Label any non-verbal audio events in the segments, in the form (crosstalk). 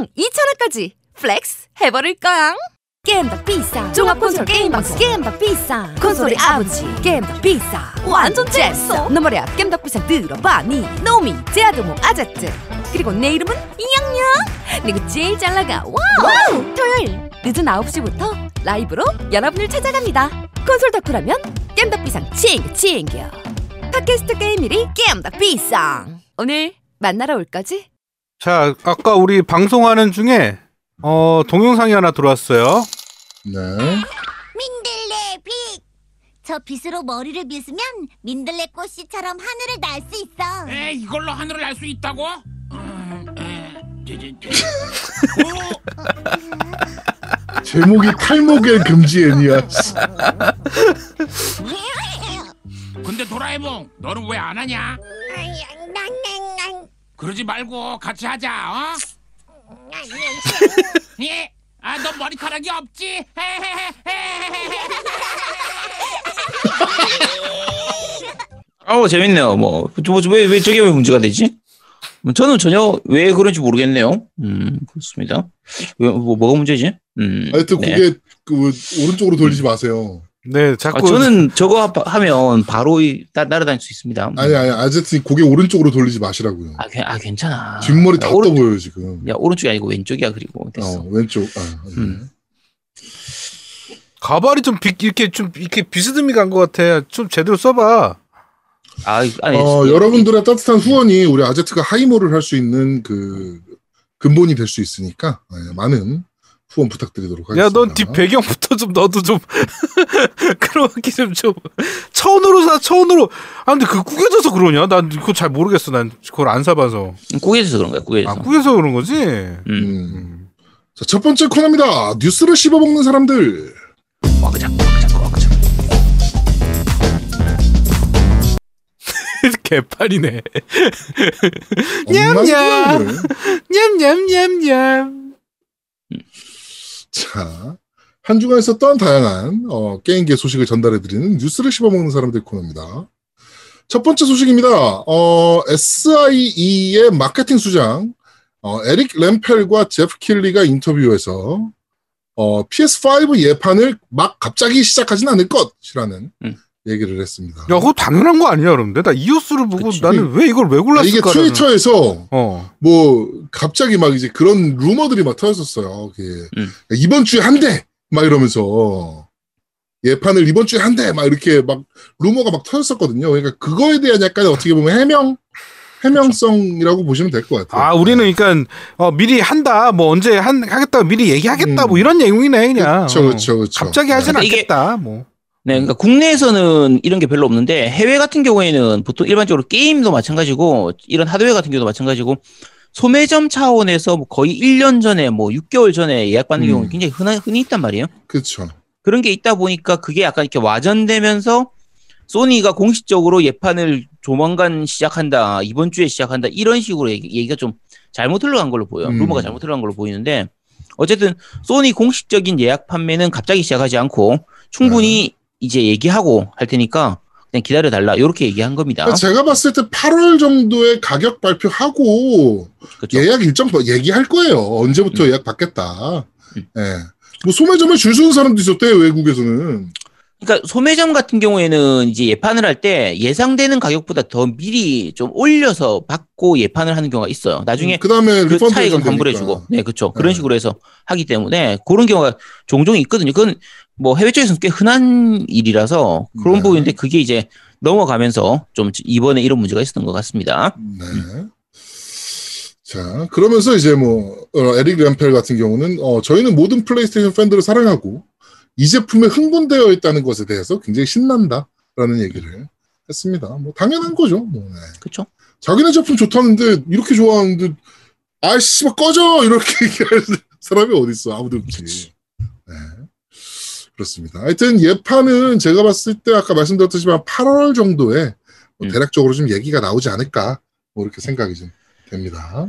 총 2,000원까지 플렉스 해버릴 거야. 게임 더 비싸. 종합 콘솔 게임 방송. 게임 더 비싸. 콘솔이 아버지. 게임 더 비싸. 완전 jes어. 너 머리야 게임 더 비싸 들어봐니. 노미 제아도모 아제트. 그리고 내 이름은 이영영. 그리고 제일 잘 나가. 와우. 토요일 늦은 9시부터 라이브로 여러분을 찾아갑니다. 콘솔 덕후라면 게임 더 비상 챙겨 챙겨. 팟캐스트 게임 일이 게임 더 비상. 오늘 만나러 올 거지? 자, 아까 우리 방송하는 중에 어, 동영상이 하나 들어왔어요. 네. 민들레 빛! 저 빛으로 머리를 빗으면 민들레 꽃씨처럼 하늘을 날 수 있어. 에 이걸로 하늘을 날 수 있다고? 음, 에. 오, 제목이 탈모겔 금지 애니야. 근데 도라에몽 너는 왜 안 하냐? 그러지 말고 같이 하자. 어? 예? 아, 너 머리카락이 없지? (laughs) 어 재밌네요. 뭐왜왜 왜 저게 왜 문제가 되지? 뭐 저는 전혀 왜 그런지 모르겠네요. 음 그렇습니다. 왜, 뭐 뭐가 문제지? 음. 하여튼 네. 고개 그 오른쪽으로 돌리지 마세요. 네, 아, 자꾸 저는 저거 하- 하면 바로 이- 따, 날아다닐 수 있습니다. 아니 아니 아제트 고개 오른쪽으로 돌리지 마시라고요. 아, 괜- 아, 괜찮아. 뒷머리 다 오른, 보여요 지금. 야 오른쪽이 아니고 왼쪽이야 그리고 됐어. 어, 왼쪽. 아, 네. 음. 가발이 좀 비, 이렇게 좀 이렇게 비스듬히 간 것 같아. 좀 제대로 써봐. 아, 아니, 어, 여러분들의 따뜻한 후원이 우리 아제트가 하이모를 할 수 있는 그 근본이 될 수 있으니까 네, 많은 후원 부탁드리도록 하겠습니다. 야, 넌 뒷 배경부터 좀 너도 좀 (laughs) 그렇게 좀좀 천으로 사 천으로. 아 근데 그 구겨져서 그러냐? 난 그거 잘 모르겠어. 난 그걸 안 사봐서. 꾸겨져서 그런 거야. 꾸겨져서. 아 구겨서 그런 거지. 음. 음. 자, 첫 번째 코너입니다. 뉴스를 씹어먹는 사람들. 와그작 와그작 와그작. (laughs) 개판이네. 냠냠. 사람들. 냠냠냠냠. 자, 한 주간 있었던 다양한 어, 게임계 소식을 전달해드리는 뉴스를 씹어먹는 사람들 코너입니다. 첫 번째 소식입니다. 어, SIE의 마케팅 수장 어, 에릭 램펠과 제프 킬리가 인터뷰에서 어, PS5 예판을 막 갑자기 시작하진 않을 것이라는 음. 얘기를 했습니다. 야, 그거 당연한 거 아니야, 그런데? 나 이오스를 보고 그치. 나는 왜 이걸 왜 아, 이게 골랐을까? 트위터에서 어. 뭐 갑자기 막 이제 그런 루머들이 막 터졌었어요. 그 음. 이번 주에 한 대 막 이러면서 예판을 이번 주에 한 대 막 이렇게 막 루머가 막 터졌었거든요. 그러니까 그거에 대한 약간 어떻게 보면 해명 해명성이라고 보시면 될 것 같아요. 아, 우리는 그러니까 어, 미리 한다. 뭐 언제 한 하겠다. 미리 얘기하겠다. 음. 뭐 이런 내용이네, 그냥. 그렇죠, 어. 그렇죠, 그렇죠. 갑자기 하진 이게- 않겠다. 뭐. 네, 그러니까 국내에서는 이런 게 별로 없는데 해외 같은 경우에는 보통 일반적으로 게임도 마찬가지고 이런 하드웨어 같은 경우도 마찬가지고 소매점 차원에서 뭐 거의 1년 전에 뭐 6개월 전에 예약받는 음. 경우는 굉장히 흔하, 흔히 있단 말이에요. 그렇죠. 그런 게 있다 보니까 그게 약간 이렇게 와전되면서 소니가 공식적으로 예판을 조만간 시작한다, 이번 주에 시작한다, 이런 식으로 얘기, 얘기가 좀 잘못 흘러간 걸로 보여요. 음. 루머가 잘못 흘러간 걸로 보이는데, 어쨌든 소니 공식적인 예약 판매는 갑자기 시작하지 않고 충분히 이제 얘기하고 할 테니까 그냥 기다려 달라, 이렇게 얘기한 겁니다. 그러니까 제가 봤을 때 8월 정도에 가격 발표하고 그렇죠. 예약 일정 뭐 얘기할 거예요. 언제부터 예약 받겠다. 음. 예. 뭐 소매점에 줄 서는 사람도 있었대요 외국에서는. 그러니까 소매점 같은 경우에는 이제 예판을 할 때 예상되는 가격보다 더 미리 좀 올려서 받고 예판을 하는 경우가 있어요. 나중에 그 다음에 그 차익은 환불해주고. 네, 그렇죠. 그런 네. 식으로 해서 하기 때문에 그런 경우가 종종 있거든요. 그건 뭐 해외 쪽에서는 꽤 흔한 일이라서 그런 네. 부분인데 그게 이제 넘어가면서 좀 이번에 이런 문제가 있었던 것 같습니다. 네. 자, 그러면서 이제 뭐, 어, 에릭 램펠 같은 경우는, 어, 저희는 모든 플레이스테이션 팬들을 사랑하고, 이 제품에 흥분되어 있다는 것에 대해서 굉장히 신난다라는 얘기를 했습니다. 뭐, 당연한 거죠. 뭐, 네. 그렇죠. 자기네 제품 좋다는데, 이렇게 좋아하는데, 아이씨, 막 꺼져! 이렇게 (laughs) 얘기할 사람이 어딨어. 아무도 없지. 네. 그렇습니다. 하여튼, 예판은 제가 봤을 때, 아까 말씀드렸듯이만 8월 정도에 뭐 음. 대략적으로 좀 얘기가 나오지 않을까, 뭐, 이렇게 생각이 좀 됩니다.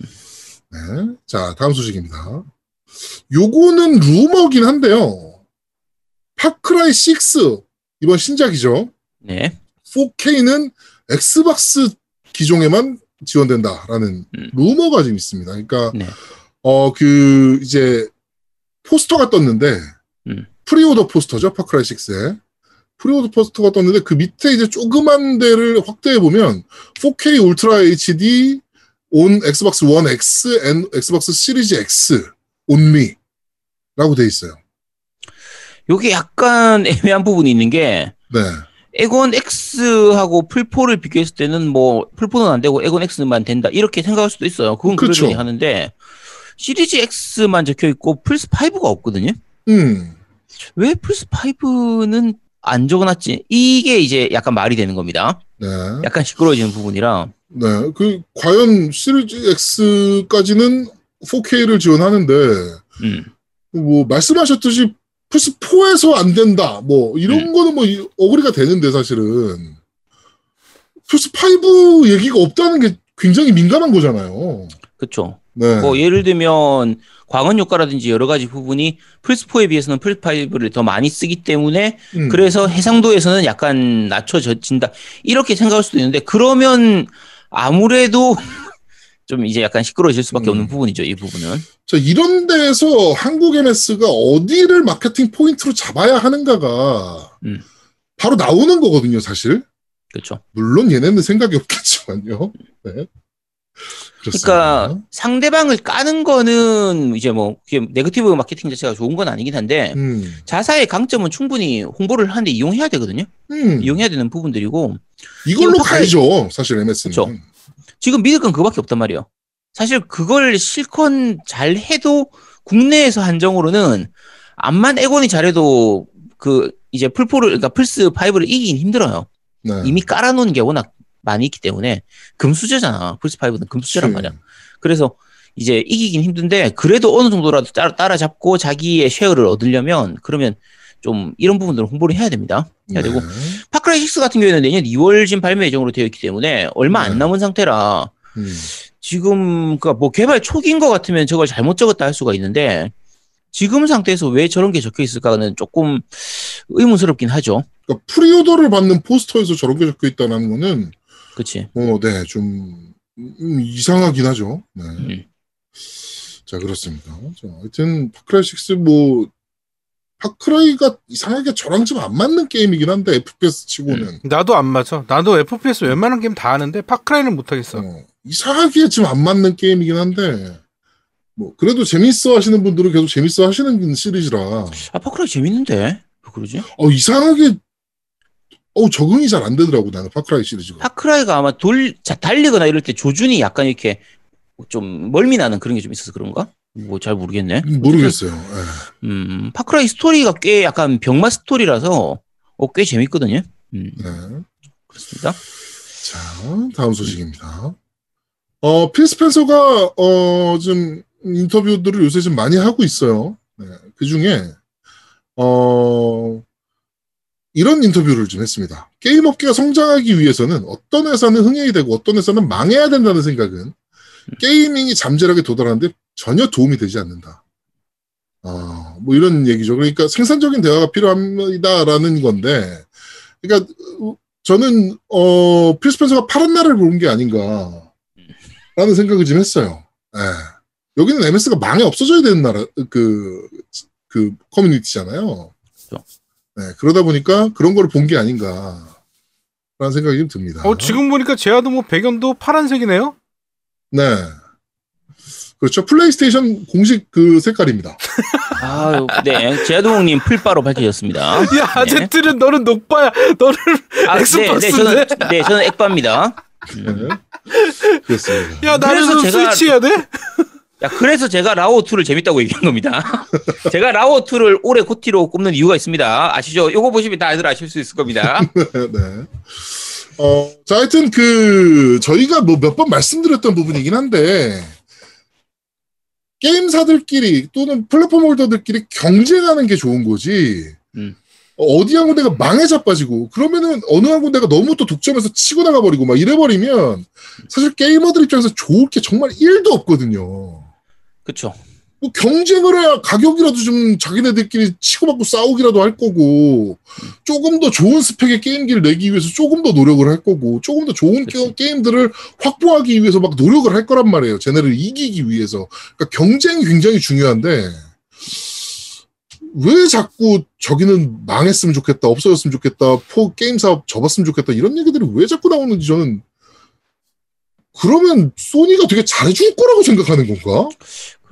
네. 자, 다음 소식입니다. 요거는 루머긴 한데요. 파크라이 6, 이번 신작이죠. 네. 4K는 Xbox 기종에만 지원된다라는 음. 루머가 좀 있습니다. 그러니까 네. 어, 그, 이제, 포스터가 떴는데, 음. preorder 포스터죠, Far Cry 6에. preorder 포스터가 떴는데, 그 밑에 이제 조그만 데를 확대해 보면, 4K Ultra HD on Xbox 1 X and Xbox Series X only. 라고 돼 있어요. 요게 약간 (laughs) 애매한 부분이 있는 게 네. 에곤 X하고 풀포를 비교했을 때는 뭐 풀포는 안 되고 에곤 X만 된다 이렇게 생각할 수도 있어요. 그건 그쵸. 그러려니 하는데 시리즈 X만 적혀 있고 플스 5가 없거든요. 음. 왜 플스 5는 안 적어놨지? 이게 이제 약간 말이 되는 겁니다. 네. 약간 시끄러워지는 부분이라. 네. 그, 과연 시리즈 X까지는 4K를 지원하는데, 음. 뭐, 말씀하셨듯이 플스4에서 안 된다. 뭐, 이런 음. 거는 뭐, 이- 어그리가 되는데, 사실은. 플스5 얘기가 없다는 게 굉장히 민감한 거잖아요. 그쵸. 네. 뭐 예를 들면 광원 효과라든지 여러 가지 부분이 플스 4에 비해서는 플스 5를 더 많이 쓰기 때문에 음. 그래서 해상도에서는 약간 낮춰진다 이렇게 생각할 수도 있는데 그러면 아무래도 좀 이제 약간 시끄러워질 수밖에 음. 없는 부분이죠 이 부분은 자, 이런 데에서 한국 MS가 어디를 마케팅 포인트로 잡아야 하는가가 음. 바로 나오는 거거든요, 사실. 그렇죠. 물론 얘네는 생각이 없겠지만요. 네. 그렇습니다. 그러니까 상대방을 까는 거는 이제 뭐 네거티브 마케팅 자체가 좋은 건 아니긴 한데 음. 자사의 강점은 충분히 홍보를 하는데 이용해야 되거든요. 음. 이용해야 되는 부분들이고 이걸로 가야죠, 사실 MS는. 그쵸. 지금 믿을 건 그밖에 없단 말이에요. 사실 그걸 실컷 잘 해도 국내에서 한정으로는 암만 엑원이 잘해도 그 이제 플포를 그러니까 플스 5를 이기긴 힘들어요. 네. 이미 깔아놓은 게 워낙 많이 있기 때문에 금수저잖아. 플스 5는 금수저란 말이야. 그래서 이제 이기긴 힘든데 그래도 어느 정도라도 따라, 따라잡고 자기의 share를 얻으려면 그러면 좀 이런 부분들은 홍보를 해야 됩니다. 해야 되고 네. Far Cry 6 같은 경우에는 내년 2월쯤 발매 예정으로 되어 있기 때문에 얼마 네. 안 남은 상태라 음. 지금 그뭐 그러니까 개발 초기인 것 같으면 저걸 잘못 적었다 할 수가 있는데 지금 상태에서 왜 저런 게 적혀 있을까는 조금 의문스럽긴 하죠. 그러니까 preorder를 받는 포스터에서 저런 게 적혀 있다는 거는 그치? 어, 네, 좀 음, 이상하긴 하죠. 네. 음. 자, 그렇습니다. 자, 하여튼 Far Cry 6뭐 Far Cry가 이상하게 저랑 좀 안 맞는 게임이긴 한데 FPS 치고는 나도 안 맞아. 나도 FPS 웬만한 게임 다 하는데 Far Cry는 못 하겠어. 어, 이상하게 좀안 맞는 게임이긴 한데 뭐 그래도 재밌어 하시는 분들은 계속 재밌어 하시는 시리즈라 아 Far Cry 재밌는데 왜 그러지? 어 이상하게 어 적응이 잘 안 되더라고 나는 Far Cry 시리즈가. Far Cry가 아마 돌 자, 달리거나 이럴 때 조준이 약간 이렇게 좀 멀미 나는 그런 게 좀 있어서 그런가? 뭐 잘 모르겠네. 음, 모르겠어요. 예. 음, Far Cry 스토리가 꽤 약간 병맛 스토리라서 어, 꽤 재밌거든요. 음, 네. 그렇습니다. 자, 다음 소식입니다. 어, 필 스펜서가, 어, 좀, 인터뷰들을 요새 좀 많이 하고 있어요. 네, 그 중에, 어, 이런 인터뷰를 좀 했습니다. 게임 업계가 성장하기 위해서는 어떤 회사는 흥행이 되고 어떤 회사는 망해야 된다는 생각은 게이밍이 잠재력에 도달하는데 전혀 도움이 되지 않는다. 어, 뭐 이런 얘기죠. 그러니까 생산적인 대화가 필요합니다라는 건데, 그러니까 저는 어 필스펜서가 파란 날을 보는 게 아닌가라는 생각을 좀 했어요. 예. 여기는 MS가 망해 없어져야 되는 나라 그, 그 커뮤니티잖아요. 그렇죠. 네, 그러다 보니까 그런 걸 본 게 아닌가라는 생각이 좀 듭니다. 어 지금 보니까 제아도 뭐 배경도 파란색이네요. 네. 그렇죠. 플레이스테이션 공식 그 색깔입니다. (laughs) 아, 네. 제아도님 플빠로 밝혀졌습니다. (laughs) 야 아제트는 너는 녹빠야. 너는 아, 네, Xbox인데? 네, 저는, 네, 저는 엑빠입니다. 네. 그렇습니다. 야 나는 그래서 제가- 스위치 해야 돼? 야, 그래서 제가 라오2를 재밌다고 얘기한 겁니다. (laughs) 제가 라오2를 올해 GOTY로 꼽는 이유가 있습니다. 아시죠? 요거 보시면 다들 아실 수 있을 겁니다. 네. 어, 자, 하여튼 그, 저희가 뭐 몇 번 말씀드렸던 부분이긴 한데, 게임사들끼리 또는 플랫폼 홀더들끼리 경쟁하는 게 좋은 거지, 음. 어디 한 군데가 망해 자빠지고, 그러면은 어느 한 군데가 너무 또 독점해서 치고 나가 버리고 막 이래 버리면, 사실 게이머들 입장에서 좋을 게 정말 1도 없거든요. 그쵸. 뭐 경쟁을 해야 가격이라도 좀 자기네들끼리 치고받고 싸우기라도 할 거고 조금 더 좋은 스펙의 게임기를 내기 위해서 조금 더 노력을 할 거고 조금 더 좋은 그치. 게, 임들을 확보하기 위해서 막 노력을 할 거란 말이에요. 쟤네를 이기기 위해서. 그러니까 경쟁이 굉장히 중요한데 왜 자꾸 저기는 망했으면 좋겠다, 없어졌으면 좋겠다, 포 게임 사업 접었으면 좋겠다 이런 얘기들이 왜 자꾸 나오는지 저는 그러면 소니가 되게 잘해줄 거라고 생각하는 건가?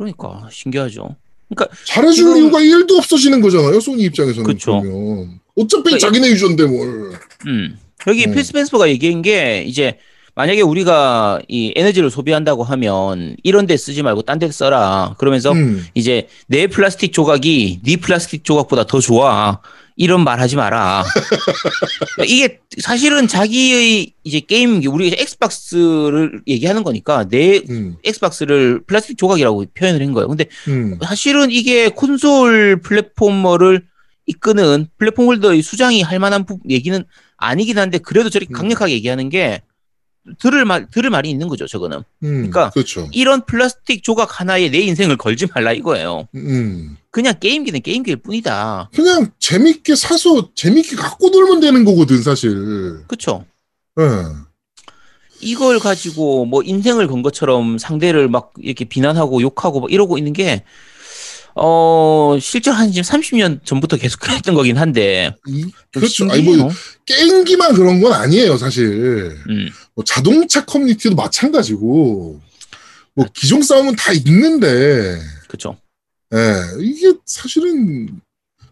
그러니까 신기하죠. 그러니까 잘해줄 지금- 이유가 1도 없어지는 거잖아요, 소니 입장에서는. 그쵸. 그러면. 어차피 그러니까 자기네 유저인데 뭘. 음. 여기 음. 필 스펜서가 얘기한 게 이제 만약에 우리가 이 에너지를 소비한다고 하면 이런 데 쓰지 말고 딴 데 써라. 그러면서 음, 이제 내 플라스틱 조각이 네 플라스틱 조각보다 더 좋아. 이런 말 하지 마라. (laughs) 이게 사실은 자기의 이제 게임, 우리가 엑스박스를 얘기하는 거니까 내 음, 엑스박스를 플라스틱 조각이라고 표현을 한 거예요. 근데 음. 사실은 이게 콘솔 platformer를 이끄는 플랫폼 홀더의 수장이 할 만한 부- 얘기는 아니긴 한데 그래도 저렇게 음. 강력하게 얘기하는 게 들을 말 들을 말이 있는 거죠. 저거는 음, 그러니까 그렇죠. 이런 플라스틱 조각 하나에 내 인생을 걸지 말라 이거예요. 음. 그냥 게임기는 게임기일 뿐이다. 그냥 재밌게 사서 재밌게 갖고 놀면 되는 거거든, 사실. 예. 이걸 가지고 뭐 인생을 건 것처럼 상대를 막 이렇게 비난하고 욕하고 막 이러고 있는 게, 어, 실제 한 지금 30년 전부터 계속 그랬던 거긴 한데. 이- 좀 그렇죠. 아니, 신기해요. 뭐, 게임기만 그런 건 아니에요, 사실. 음, 뭐 자동차 커뮤니티도 마찬가지고, 뭐, 기종 싸움은 다 있는데, 그쵸. 예, 이게 사실은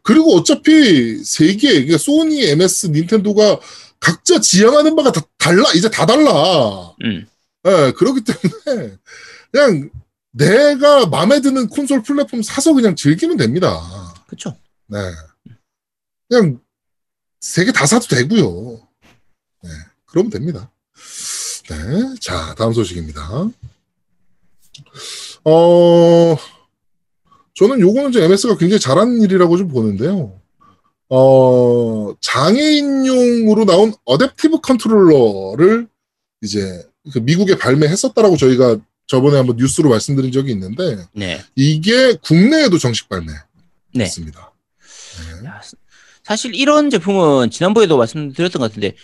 그리고 어차피 세계 그러니까 소니, MS, 닌텐도가 각자 지향하는 바가 다 달라 이제 다 달라. 음, 예, 그렇기 때문에 그냥 내가 마음에 드는 콘솔 플랫폼 사서 그냥 즐기면 됩니다. 그쵸. 네, 그냥 세 개 다 사도 되고요. 네, 그러면 됩니다. 네, 자 다음 소식입니다. 어, 저는 요거는 좀 MS가 굉장히 잘한 일이라고 좀 보는데요. 어, 장애인용으로 나온 adaptive 컨트롤러를 이제 그 미국에 발매했었다라고 저희가 저번에 한번 뉴스로 말씀드린 적이 있는데 네. 이게 국내에도 정식 네. 발매했습니다. 네. 야, 사실 이런 제품은 지난번에도 말씀드렸던 것 같은데,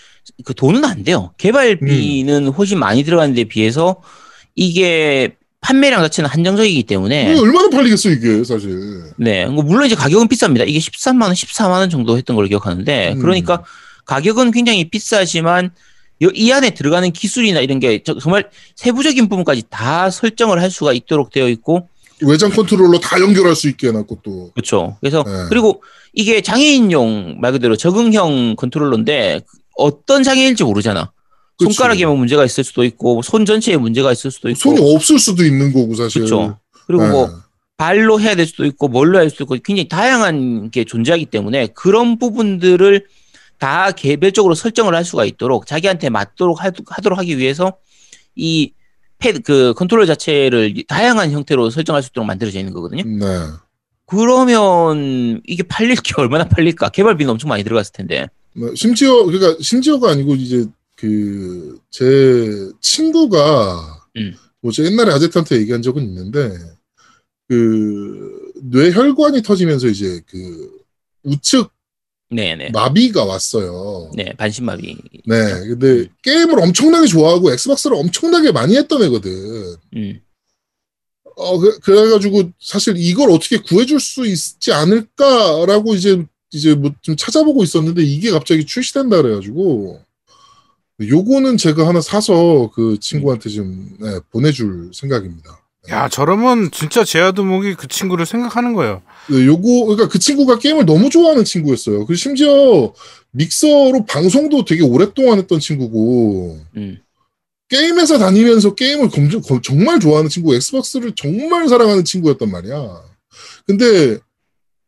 그 돈은 안 돼요. 개발비는 훨씬 많이 들어가는 데 비해서 이게 판매량 자체는 한정적이기 때문에, 얼마나 팔리겠어 이게 사실. 네. 뭐 물론 이제 가격은 비쌉니다. 이게 13만 원, 14만 원 정도 했던 걸 기억하는데, 음. 그러니까 가격은 굉장히 비싸지만, 여- 이 안에 들어가는 기술이나 이런 게 저- 정말 세부적인 부분까지 다 설정을 할 수가 있도록 되어 있고, 외장 컨트롤러 다 연결할 수 있게 해놨고 또. 그렇죠. 그래서 네. 그리고 이게 장애인용 말 그대로 적응형 컨트롤러인데 어떤 장애일지 모르잖아. 그치. 손가락에만 문제가 있을 수도 있고 손 전체에 문제가 있을 수도 있고 손이 없을 수도 있는 거고 사실. 그쵸. 그리고 네. 뭐 발로 해야 될 수도 있고 뭘로 할 수도 있고 굉장히 다양한 게 존재하기 때문에 그런 부분들을 다 개별적으로 설정을 할 수가 있도록 자기한테 맞도록 하, 하도록 하기 위해서 이 패드 그 컨트롤 자체를 다양한 형태로 설정할 수 있도록 만들어져 있는 거거든요. 네. 그러면 이게 팔릴 게 (laughs) 얼마나 팔릴까? 개발비는 엄청 많이 들어갔을 텐데. 뭐 심지어 그러니까 심지어가 아니고 이제 그 제 친구가 음. 뭐제 옛날에 아제트한테 얘기한 적은 있는데 그 뇌혈관이 터지면서 이제 그 우측 네네. 마비가 왔어요. 네, 반신마비. 네. 근데 게임을 엄청나게 좋아하고 엑스박스를 엄청나게 많이 했던 애거든. 음, 어, 그, 그래가지고 사실 이걸 어떻게 구해줄 수 있지 않을까라고 이제 이제 뭐 좀 찾아보고 있었는데 이게 갑자기 출시된다 그래가지고 요거는 제가 하나 사서 그 친구한테 좀 네, 보내줄 생각입니다. 야 저러면 진짜 제아두목이 그 친구를 생각하는 거예요. 네, 요거 그러니까 그 친구가 게임을 너무 좋아하는 친구였어요. 그 심지어 믹서로 방송도 되게 오랫동안 했던 친구고 음, 게임회사 다니면서 게임을 검- 검- 정말 좋아하는 친구, 엑스박스를 정말 사랑하는 친구였단 말이야. 근데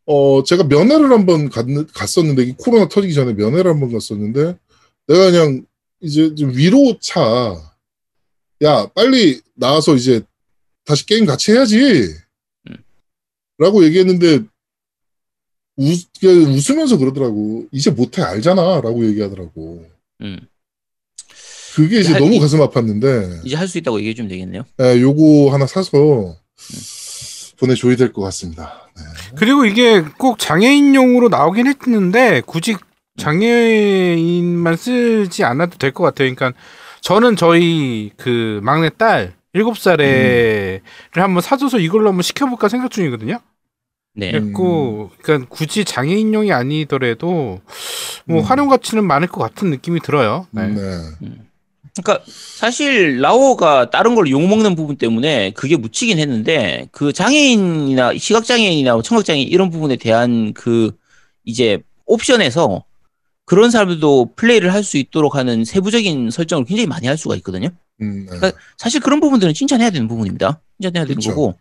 어 제가 면회를 한번 갔, 갔었는데 이 코로나 터지기 전에 면회를 한번 갔었는데 내가 그냥 이제 좀 위로 차. 야 빨리 나와서 이제 다시 게임 같이 해야지. 음. 라고 얘기했는데 웃, 그냥 웃으면서 그러더라고. 이제 못해 알잖아. 라고 얘기하더라고. 음. 그게 이제 할- 너무 이- 가슴 아팠는데 이제 할 수 있다고 얘기해 주면 되겠네요. 예, 요거 하나 사서 보내줘야 될 것 같습니다. 네. 그리고 이게 꼭 장애인용으로 나오긴 했는데 굳이 장애인만 쓰지 않아도 될 것 같아요. 그러니까 저는 저희 그 막내 딸 일곱 살에를 한번 사줘서 이걸로 한번 시켜볼까 생각 중이거든요. 네. 그래고 그러니까 굳이 장애인용이 아니더라도 뭐 음. 활용 가치는 많을 것 같은 느낌이 들어요. 네. 네. 그러니까 사실 라오가 다른 걸 욕먹는 부분 때문에 그게 묻히긴 했는데 그 장애인이나 시각장애인이나 청각장애인 이런 부분에 대한 그 이제 옵션에서 그런 사람들도 플레이를 할 수 있도록 하는 세부적인 설정을 굉장히 많이 할 수가 있거든요. 음, 네. 그러니까 사실 그런 부분들은 칭찬해야 되는 부분입니다. 칭찬해야 되는 그쵸. 거고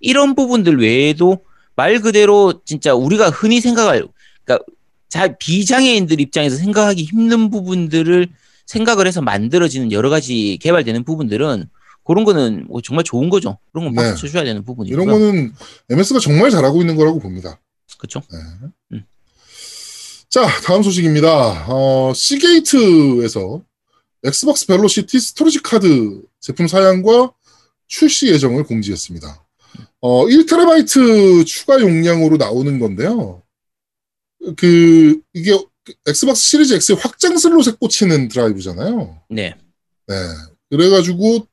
이런 부분들 외에도 말 그대로 진짜 우리가 흔히 생각할 그러니까 자 비장애인들 입장에서 생각하기 힘든 부분들을 생각을 해서 만들어지는 여러 가지 개발되는 부분들은 그런 거는 뭐 정말 좋은 거죠. 그런 건 박수 네. 쳐줘야 되는 부분이고요. 이런 거는 MS가 정말 잘하고 있는 거라고 봅니다. 그렇죠. 네. 음. 자, 다음 소식입니다. 어, 시게이트에서 엑스박스 Velocity Storage Card 제품 사양과 출시 예정을 공지했습니다. 어, 1TB 추가 용량으로 나오는 건데요. 그, 이게 엑스박스 시리즈 X의 확장 슬롯에 꽂히는 드라이브잖아요. 네. 네. 그래가지고,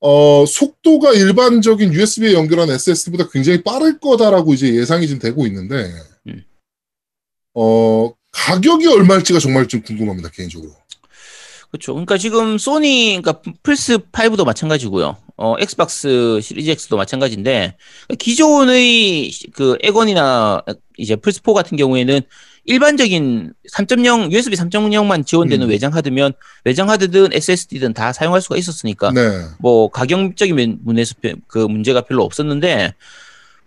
어, 속도가 일반적인 USB에 연결한 SSD보다 굉장히 빠를 거다라고 이제 예상이 지금 되고 있는데, 음. 어, 가격이 얼마일지가 정말 좀 궁금합니다, 개인적으로. 그렇죠. 그러니까 지금 소니, 그러니까 플스 5도 마찬가지고요. 어, 엑스박스 시리즈 X도 마찬가지인데 기존의 그 엑원이나 이제 플스 4 같은 경우에는 일반적인 3.0 USB 3.0만 지원되는 음. 외장 하드면 외장 하드든 SSD든 다 사용할 수가 있었으니까 네. 뭐 가격적인 별- 그 문제가 별로 없었는데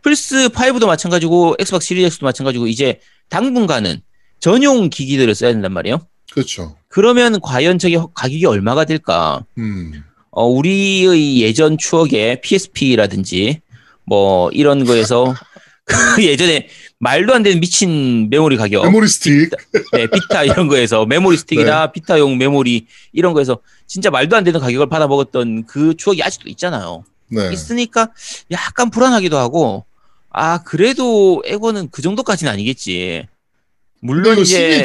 플스 5도 마찬가지고 엑스박스 시리즈 X도 마찬가지고 이제 당분간은 전용 기기들을 써야 된단 말이에요. 그렇죠. 그러면 과연 저게 허- 가격이 얼마가 될까? 음. 어, 우리의 예전 추억에 PSP라든지 뭐 이런 거에서 (laughs) 그 예전에 말도 안 되는 미친 메모리 가격, 메모리 스틱. 네, 비타 이런 거에서 메모리 스틱이나 비타용 메모리 이런 거에서 진짜 말도 안 되는 가격을 받아 먹었던 그 추억이 아직도 있잖아요. 네. 있으니까 약간 불안하기도 하고 아 그래도 엑원은 그 정도까지는 아니겠지. 물론 이제.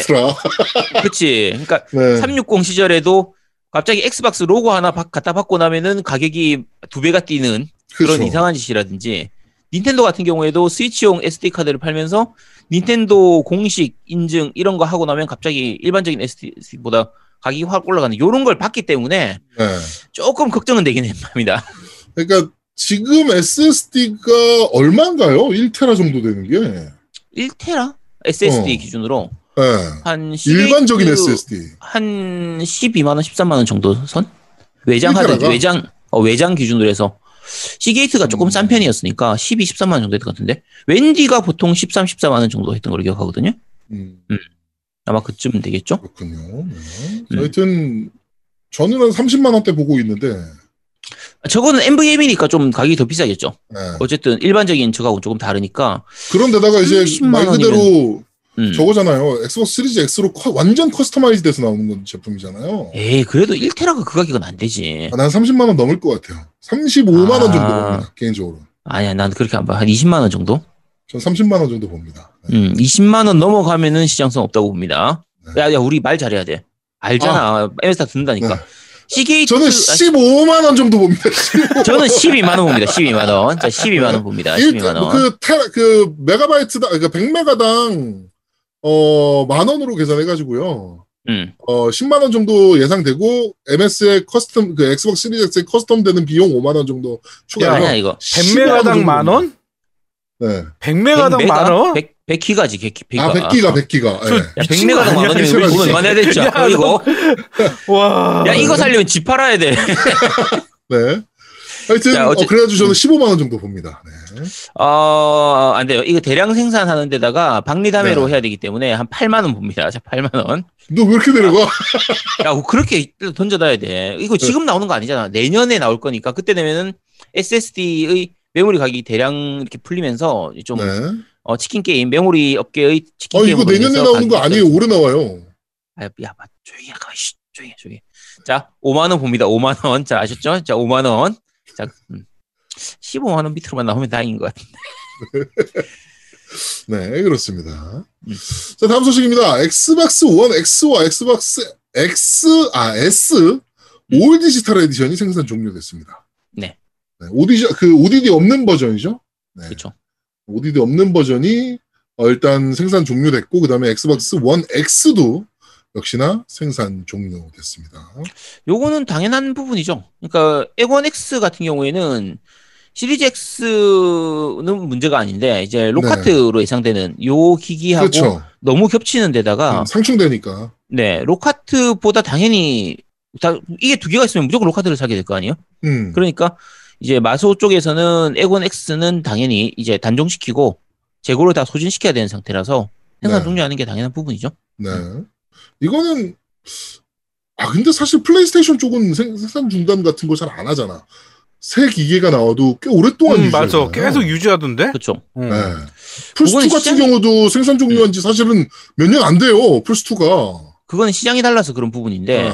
그렇지. 그러니까 (laughs) 네. 360 시절에도 갑자기 엑스박스 로고 하나 바- 갖다 박고 나면은 가격이 두 배가 뛰는 그런 그렇죠. 이상한 짓이라든지 닌텐도 같은 경우에도 스위치용 SD 카드를 팔면서 닌텐도 공식 인증 이런 거 하고 나면 갑자기 일반적인 SD보다 가격이 확 올라가는 이런 걸 봤기 때문에 네. 조금 걱정은 되긴 (laughs) 합니다. 그러니까 지금 SSD가 얼마인가요? 1테라 정도 되는 게. 1테라 SSD 어. 기준으로 네. 한 일반적인 시게이트 SSD. 한 12만 원, 13만 원 정도 선? 외장 하드, 1테라가? 외장, 어, 외장 기준으로 해서 시게이트가 조금 음. 싼 편이었으니까 12, 13만 원 정도 했던 것 같은데 웬디가 보통 13, 14만 원 정도 했던 걸로 기억하거든요. 음, 아마 그쯤 되겠죠? 그렇군요. 네. 음. 하여튼 저는 한 30만 원대 보고 있는데. 저거는 NVMe니까 좀 가격이 더 비싸겠죠. 네. 어쨌든 일반적인 저거하고 조금 다르니까. 그런데다가 이제 30만 말 그대로 음. 저거잖아요. 엑스박스 시리즈 X로 커- 완전 customize 돼서 나오는 건 제품이잖아요. 에이, 그래도 1테라가 그 가격은 안 되지. 아, 난 30만 원 넘을 것 같아요. 35만 원 정도 아. 봅니다. 개인적으로. 아니야, 난 그렇게 안 봐. 한 20만 원 정도? 전 30만 원 정도 봅니다. 네. 음, 20만 원 넘어가면은 시장성 없다고 봅니다. 네. 야, 야, 우리 말 잘해야 돼. 알잖아. MS 다 듣는다니까. 네. 시게이트. 저는 아, 15만 원 정도 봅니다. 15만 저는 12만 원 봅니다. 12만 원. 자, 12만 원 봅니다. 12만 원. 그, 테라, 그, 메가바이트당, 그러니까 100메가당, 어, 만 원으로 계산해가지고요. 음. 어, 10만 원 정도 예상되고, MS의 custom, 그 엑스박스 시리즈 X의 custom 되는 비용 5만 원 정도 추가해서. 아니야, 이거. 100메가당 만 원? 네. 100메가당 만 원? 100, 100기가지, 100, 100, 아, 100기가, 100기가. 저- 예. 야, 미친 거 100메가당 만? 원이면 우리 돈 얼마나 해야 되죠? 야, 이거. 와. 야, 이거 살려면 집 팔아야 돼. 네. 하여튼, 자, 어째- 어, 그래 가지고 저는 15만 원 정도 봅니다. 네. 어, 안 돼요. 이거 대량 생산하는 데다가 박리다매로 네. 해야 되기 때문에 한 8만 원 봅니다. 자, 8만 원. 너 왜 이렇게 내려가? 야, 뭐 그렇게 던져놔야 돼. 이거 네. 지금 나오는 거 아니잖아. 내년에 나올 거니까 그때 되면은 SSD의 메모리 가격이 대량 이렇게 풀리면서 좀 네. 어, 치킨 게임 메모리 업계의 치킨 아, 게임 이거 내년에 나오는 거 아니에요. 올해 나와요. 아, 야, 마, 조용히 해. 조용히 해, 조용히. 해. 자, 5만 원 봅니다. 5만 원. 자, 아셨죠? 자, 5만 원. 자, 음. 15만 원 밑으로만 나오면 다행인 것 같아. (laughs) 네, 그렇습니다. 음. 자, 다음 소식입니다. 엑스박스 원 X와 엑스박스 X, 아, S, All Digital Edition이 생산 종료됐습니다. 네. 네, ODD, 그 ODD 없는 버전이죠? 네. 그렇죠. ODD 없는 버전이 어, 일단 생산 종료됐고, 그 다음에 엑스박스 원 X도 역시나 생산 종료됐습니다. 요거는 당연한 부분이죠. 그러니까 액원 X 같은 경우에는 시리즈 X는 문제가 아닌데 이제 로카트로 예상되는 요 기기하고 그렇죠. 너무 겹치는 데다가 음, 상충되니까. 네 로카트보다 당연히 다, 이게 두 개가 있으면 무조건 로카트를 사게 될 거 아니에요? 음, 그러니까 이제 마소 쪽에서는 액원 X는 당연히 이제 단종시키고 재고를 다 소진시켜야 되는 상태라서 생산 네. 종료하는 게 당연한 부분이죠. 네. 이거는, 아, 근데 사실 플레이스테이션 쪽은 생, 산 중단 같은 거 잘 안 하잖아. 새 기계가 나와도 꽤 오랫동안 음, 유지하잖아요. 맞아. 계속 유지하던데. 그렇죠. 음. 네. 플스2 그거는 같은 시장이- 경우도 생산 종료한 지 사실은 몇 년 안 돼요. 플스2가. 그거는 시장이 달라서 그런 부분인데 네.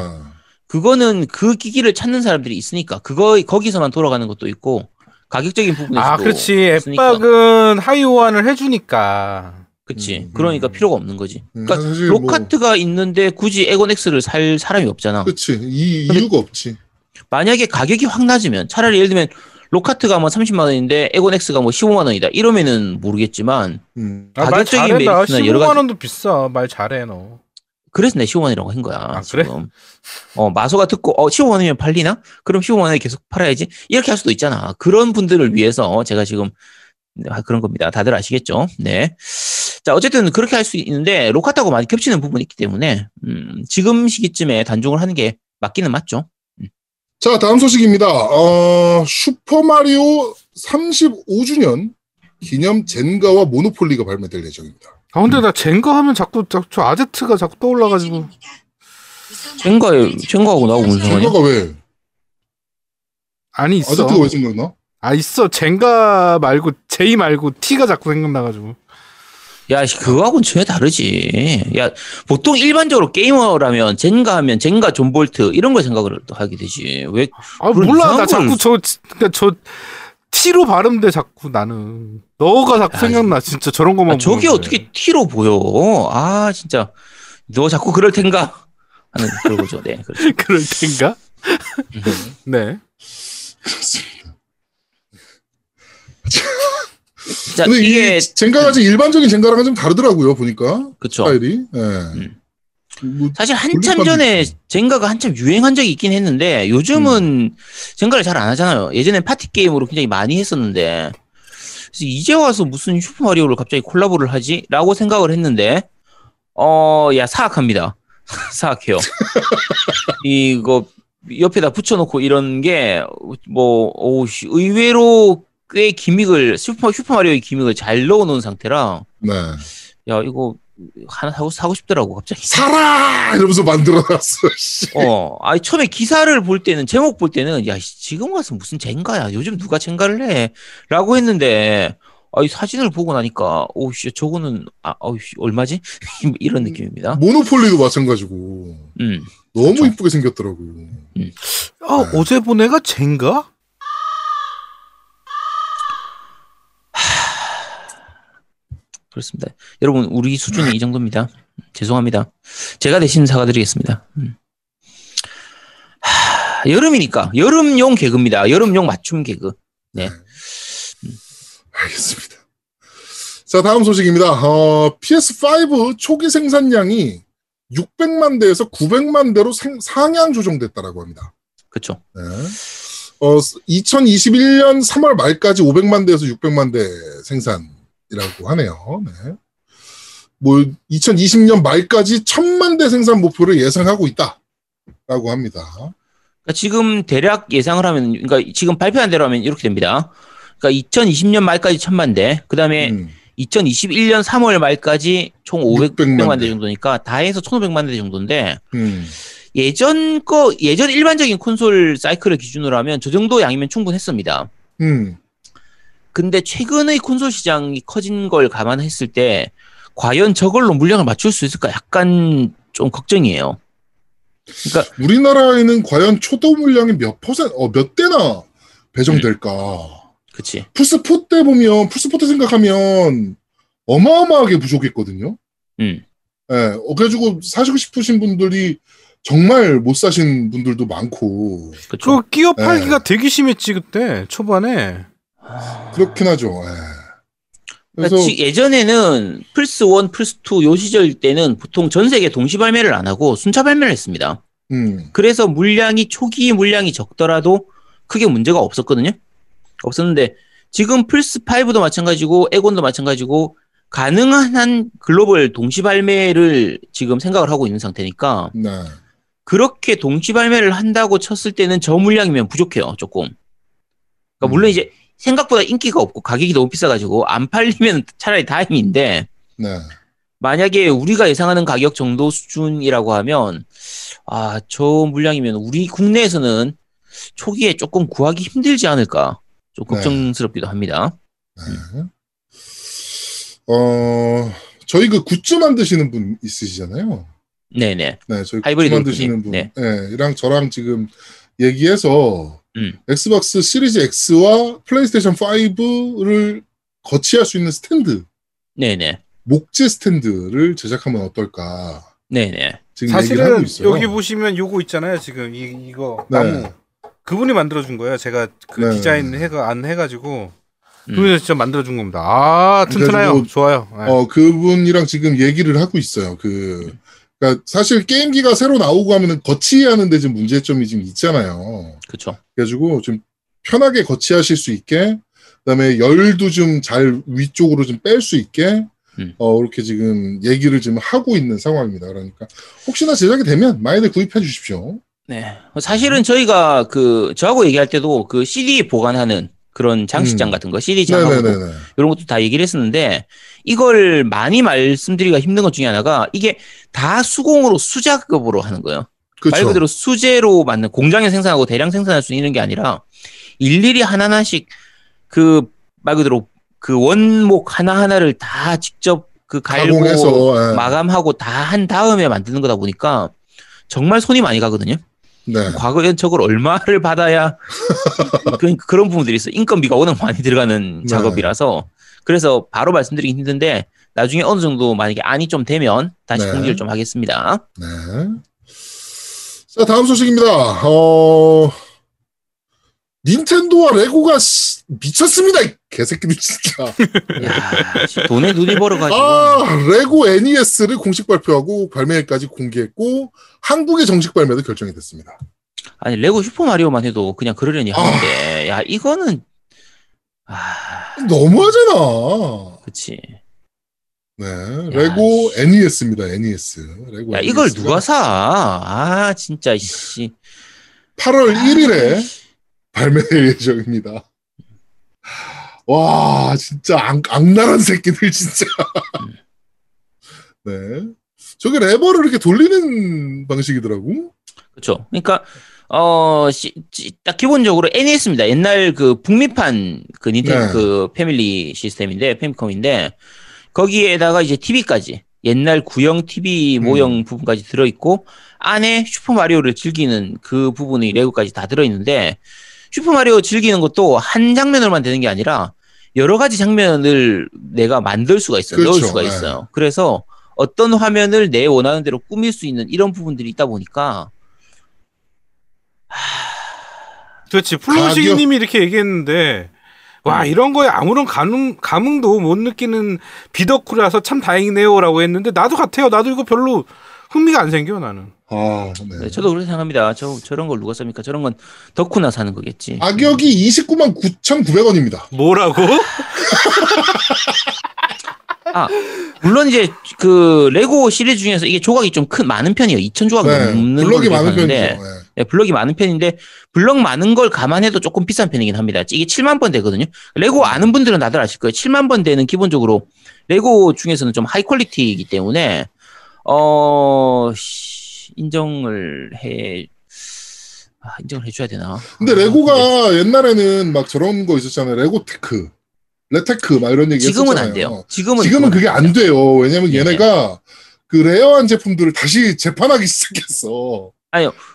그거는 그 기기를 찾는 사람들이 있으니까 그거 거기서만 돌아가는 것도 있고 가격적인 부분에서도 아, 그렇지. 있으니까. 엑박은 하위 호환을 해주니까. 그치. 음, 그러니까 음. 필요가 없는 거지. 음, 그러니까 사실 뭐- 록하트가 있는데 굳이 엑원 X를 살 사람이 없잖아. 그치. 이 이유가 없지. 만약에 가격이 확 낮으면 차라리 예를 들면 록하트가 뭐 30만 원인데 X가 뭐 15만 원이다. 이러면은 모르겠지만 음. 아, 말 가격적인 메리트나 여러 15만 가지- 원도 비싸. 말 잘해, 너. 그래서 내 15만 원이라고 한 거야. 아, 그래? 어, 마소가 듣고 어 15만 원이면 팔리나? 그럼 15만 원에 계속 팔아야지. 이렇게 할 수도 있잖아. 그런 분들을 위해서 제가 지금 네, 아, 그런 겁니다. 다들 아시겠죠? 네. 자, 어쨌든 그렇게 할 수 있는데 록하트하고 많이 겹치는 부분이 있기 때문에 음, 지금 시기쯤에 단종을 하는 게 맞기는 맞죠. 자, 다음 소식입니다. 어, 슈퍼마리오 35주년 기념 젠가와 모노폴리가 발매될 예정입니다. 아, 근데 나 젠가 하면 자꾸, 자꾸 저 아제트가 자꾸 떠올라가지고. 젠가에 젠가하고 나하고 무슨 상관이야? 젠가가 왜? 아니, 있어. 아제트가 왜 생각나? 아, 있어. 젠가 말고, 제이 말고, T가 자꾸 생각나가지고. 야, 씨, 그거하고는 전혀 다르지. 야, 보통 일반적으로 게이머라면 젠가 하면 젠가 존볼트 이런 걸 생각을 또 하게 되지. 왜 아, 몰라. 나 자꾸 저, 그니까 저, T로 발음돼, 자꾸 나는. 너가 자꾸 야, 생각나. 진짜 저런 것만. 아, 저게 어떻게 T로 보여? 아, 진짜. 너 자꾸 그럴 텐가? 하는 그런 거죠. 네. 그렇죠. (laughs) 그럴 텐가? 네. (laughs) 자, 근데 이게 이 젠가가 지금 일반적인 젠가랑은 좀 다르더라고요, 보니까. 그쵸. 스타일이. 예. 뭐, 사실 한참 전에 있고. 젠가가 한참 유행한 적이 있긴 했는데 요즘은 젠가를 잘 안 하잖아요. 예전엔 파티 게임으로 굉장히 많이 했었는데 이제 와서 무슨 슈퍼 마리오를 갑자기 콜라보를 하지? 라고 생각을 했는데 어, 야, 사악합니다. (laughs) 사악해요. (laughs) 이거 옆에다 붙여놓고 이런 게 뭐, 의외로 꽤 gimmick을 슈퍼 슈퍼 마리오의 gimmick을 잘 넣어놓은 상태라 네. 야 이거 하나 사고 사고 싶더라고 갑자기. 사라! 이러면서 만들어놨어, 씨. 어, 아니 처음에 기사를 볼 때는 제목 볼 때는 야 씨, 지금 와서 무슨 젠가야? 요즘 누가 젠가를 해? 라고 했는데 아, 이 사진을 보고 나니까 오 씨 저거는 아, 어우씨 얼마지? (laughs) 이런 느낌입니다. 모노폴리도 마찬가지고. 음. 너무 그렇죠. 이쁘게 생겼더라고. 아, 네. 어제 본 애가 젠가? 그렇습니다. 여러분 우리 수준이 이 정도입니다. 죄송합니다. 제가 대신 사과드리겠습니다. 음. 하, 여름이니까 여름용 개그입니다. 여름용 맞춤 개그. 네. 알겠습니다. 자, 다음 소식입니다. 어, PS5 초기 생산량이 600만 대에서 900만 대로 생- 상향 조정됐다라고 합니다. 그렇죠. 네. 어, 2021년 3월 말까지 500만 대에서 600만 대 생산 이라고 하네요. 네. 뭐 2020년 말까지 1000만 대 생산 목표를 예상하고 있다라고 합니다. 그러니까 지금 대략 예상을 하면, 그러니까 지금 발표한 대로 하면 이렇게 됩니다. 그러니까 2020년 말까지 천만 대, 그 다음에 음, 2021년 3월 말까지 총 500만 600만 대 대. 정도니까 다 해서 1,500만 대 정도인데 음, 예전 거 예전 일반적인 콘솔 사이클을 기준으로 하면 저 정도 양이면 충분했습니다. 음. 근데 최근의 콘솔 시장이 커진 걸 감안했을 때 과연 저걸로 물량을 맞출 수 있을까 약간 좀 걱정이에요. 그러니까 우리나라에는 과연 초도 물량이 몇 퍼센트, 어, 몇 대나 배정될까? 그치. 플스4 때 보면, 플스4 때 생각하면 어마어마하게 부족했거든요. 음. 예, 어, 그래가지고 사시고 싶으신 분들이 정말 못 사신 분들도 많고, 그쵸. 그 끼어 네. 팔기가 되게 심했지 그때 초반에. 그렇긴 하죠. 예. 그러니까 그래서, 지- 예전에는 플스 1, 플스 2 요 시절 때는 보통 전 세계 동시 발매를 안 하고 순차 발매를 했습니다. 음, 그래서 물량이 초기 물량이 적더라도 크게 문제가 없었거든요. 없었는데 지금 플스 5도 마찬가지고 에곤도 마찬가지고 가능한 한 글로벌 동시 발매를 지금 생각을 하고 있는 상태니까 네. 그렇게 동시 발매를 한다고 쳤을 때는 저 물량이면 부족해요, 조금. 그러니까 물론 음. 이제 생각보다 인기가 없고 가격이 너무 비싸가지고 안 팔리면 차라리 다행인데 네. 만약에 우리가 예상하는 가격 정도 수준이라고 하면 아, 저 물량이면 우리 국내에서는 초기에 조금 구하기 힘들지 않을까 좀 네. 걱정스럽기도 합니다. 네. 어, 저희 그 굿즈 만드시는 분 있으시잖아요. 네네. 네, 저희 굿즈 만드시는 분. 네. 네. 이랑 저랑 지금 얘기해서 음. 엑스박스 시리즈 X와 플레이스테이션 5를 거치할 수 있는 스탠드, 네네. 목재 스탠드를 제작하면 어떨까. 지금 네네. 사실은 있어요. 여기 보시면 요거 있잖아요 지금 이 이거 네. 나무. 그분이 만들어 준 거예요. 제가 그 네. 디자인 해가 안 해가지고 음. 그분이 진짜 만들어 준 겁니다. 아 튼튼해요. 좋아요. 네. 어, 그분이랑 지금 얘기를 하고 있어요. 그, 그니까 사실 게임기가 새로 나오고 하면은 거치하는데 좀 문제점이 좀 있잖아요. 그쵸. 그래가지고 좀 편하게 거치하실 수 있게, 그다음에 열도 좀 잘 위쪽으로 좀 뺄 수 있게, 음. 어 이렇게 지금 얘기를 지금 하고 있는 상황입니다. 그러니까 혹시나 제작이 되면 많이들 구입해 주십시오. 네. 사실은 저희가 그 저하고 얘기할 때도 그 CD 보관하는 그런 장식장 음. 같은 거, CD 장하고. 이런 것도 다 얘기를 했었는데 이걸 많이 말씀드리기가 힘든 것 중에 하나가 이게 다 수공으로 수작업으로 하는 거예요. 말 그렇죠. 그대로 수제로 만든 공장에 생산하고 대량 생산할 수 있는 게 아니라 일일이 하나하나씩 그 말 그대로 그 원목 하나하나를 다 직접 그 갈고 가공해서 예. 마감하고 다 한 다음에 만드는 거다 보니까 정말 손이 많이 가거든요. 네. 과거엔 저걸 얼마를 받아야 (laughs) 그, 그런 부분들이 있어. 인건비가 워낙 많이 들어가는 네. 작업이라서 그래서 바로 말씀드리기 힘든데 나중에 어느 정도 만약에 안이 좀 되면 다시 네. 공지를 좀 하겠습니다. 네. 자, 다음 소식입니다. 어, 닌텐도와 레고가 씨, 미쳤습니다. 이 개새끼들 진짜. (laughs) 야, 씨, 돈에 눈이 멀어가지고 아, 레고 NES를 공식 발표하고 발매일까지 공개했고 한국의 정식 발매도 결정이 됐습니다. 아니 레고 슈퍼 마리오만 해도 그냥 그러려니 아. 하는데 야 이거는 아 너무하잖아. 그치 네, 레고 NES입니다. NES. 레고 야 이걸 NES 가 누가 사? 아 진짜 씨 8월 1일에 발매 예정입니다. 와, 진짜 악, 악랄한 새끼들, 진짜. 네. 저게 레버를 이렇게 돌리는 방식이더라고. 그렇죠. 그러니까 어, 시- 지- 딱 기본적으로 NES입니다. 옛날 그 북미판 그 닌텐도 네. 그 패밀리 시스템인데 패미컴인데 거기에다가 이제 TV까지 옛날 구형 TV 모형 부분까지 들어 있고 안에 슈퍼 마리오를 즐기는 그 부분이 레고까지 다 들어 있는데 슈퍼 마리오 즐기는 것도 한 장면으로만 되는 게 아니라 여러 가지 장면을 내가 만들 수가 있어요. 넣을 그렇죠. 수가 네. 있어요. 그래서 어떤 화면을 내 원하는 대로 꾸밀 수 있는 이런 부분들이 있다 보니까 그렇지 플로시기님이 이렇게 얘기했는데 와 이런 거에 아무런 감흥, 감흥도 못 느끼는 비덕후라서 참 다행이네요라고 했는데 나도 같아요. 나도 이거 별로 흥미가 안 생겨 나는. 아, 네. 네, 저도 그렇게 생각합니다. 저 저런 걸 누가 삽니까? 저런 건 덕후나 사는 거겠지. 가격이 29만 9,900원입니다. 뭐라고? (laughs) 아, 물론 이제 그 레고 시리즈 중에서 이게 조각이 좀 큰 많은 편이에요. 2천 조각 네. 넘는 블럭이 많은 편이죠. 네. 네, 블럭이 많은 편인데 블럭 많은 걸 감안해도 조금 비싼 편이긴 합니다. 이게 7만 번대거든요. 레고 아는 분들은 다들 아실 거예요. 7만 번대는 기본적으로 레고 중에서는 좀 high quality이기 때문에 어 씨, 인정을 해 아, 인정을 해줘야 되나? 근데 아, 레고가 옛날에는 막 저런 거 있었잖아요. 레고 테크, 레테크 막 이런 얘기 지금은 했었잖아요. 안 돼요. 지금은 지금은 그게 안 돼요. 왜냐면 네. 얘네가 그 rare한 제품들을 다시 재판하기 (laughs) 시작했어.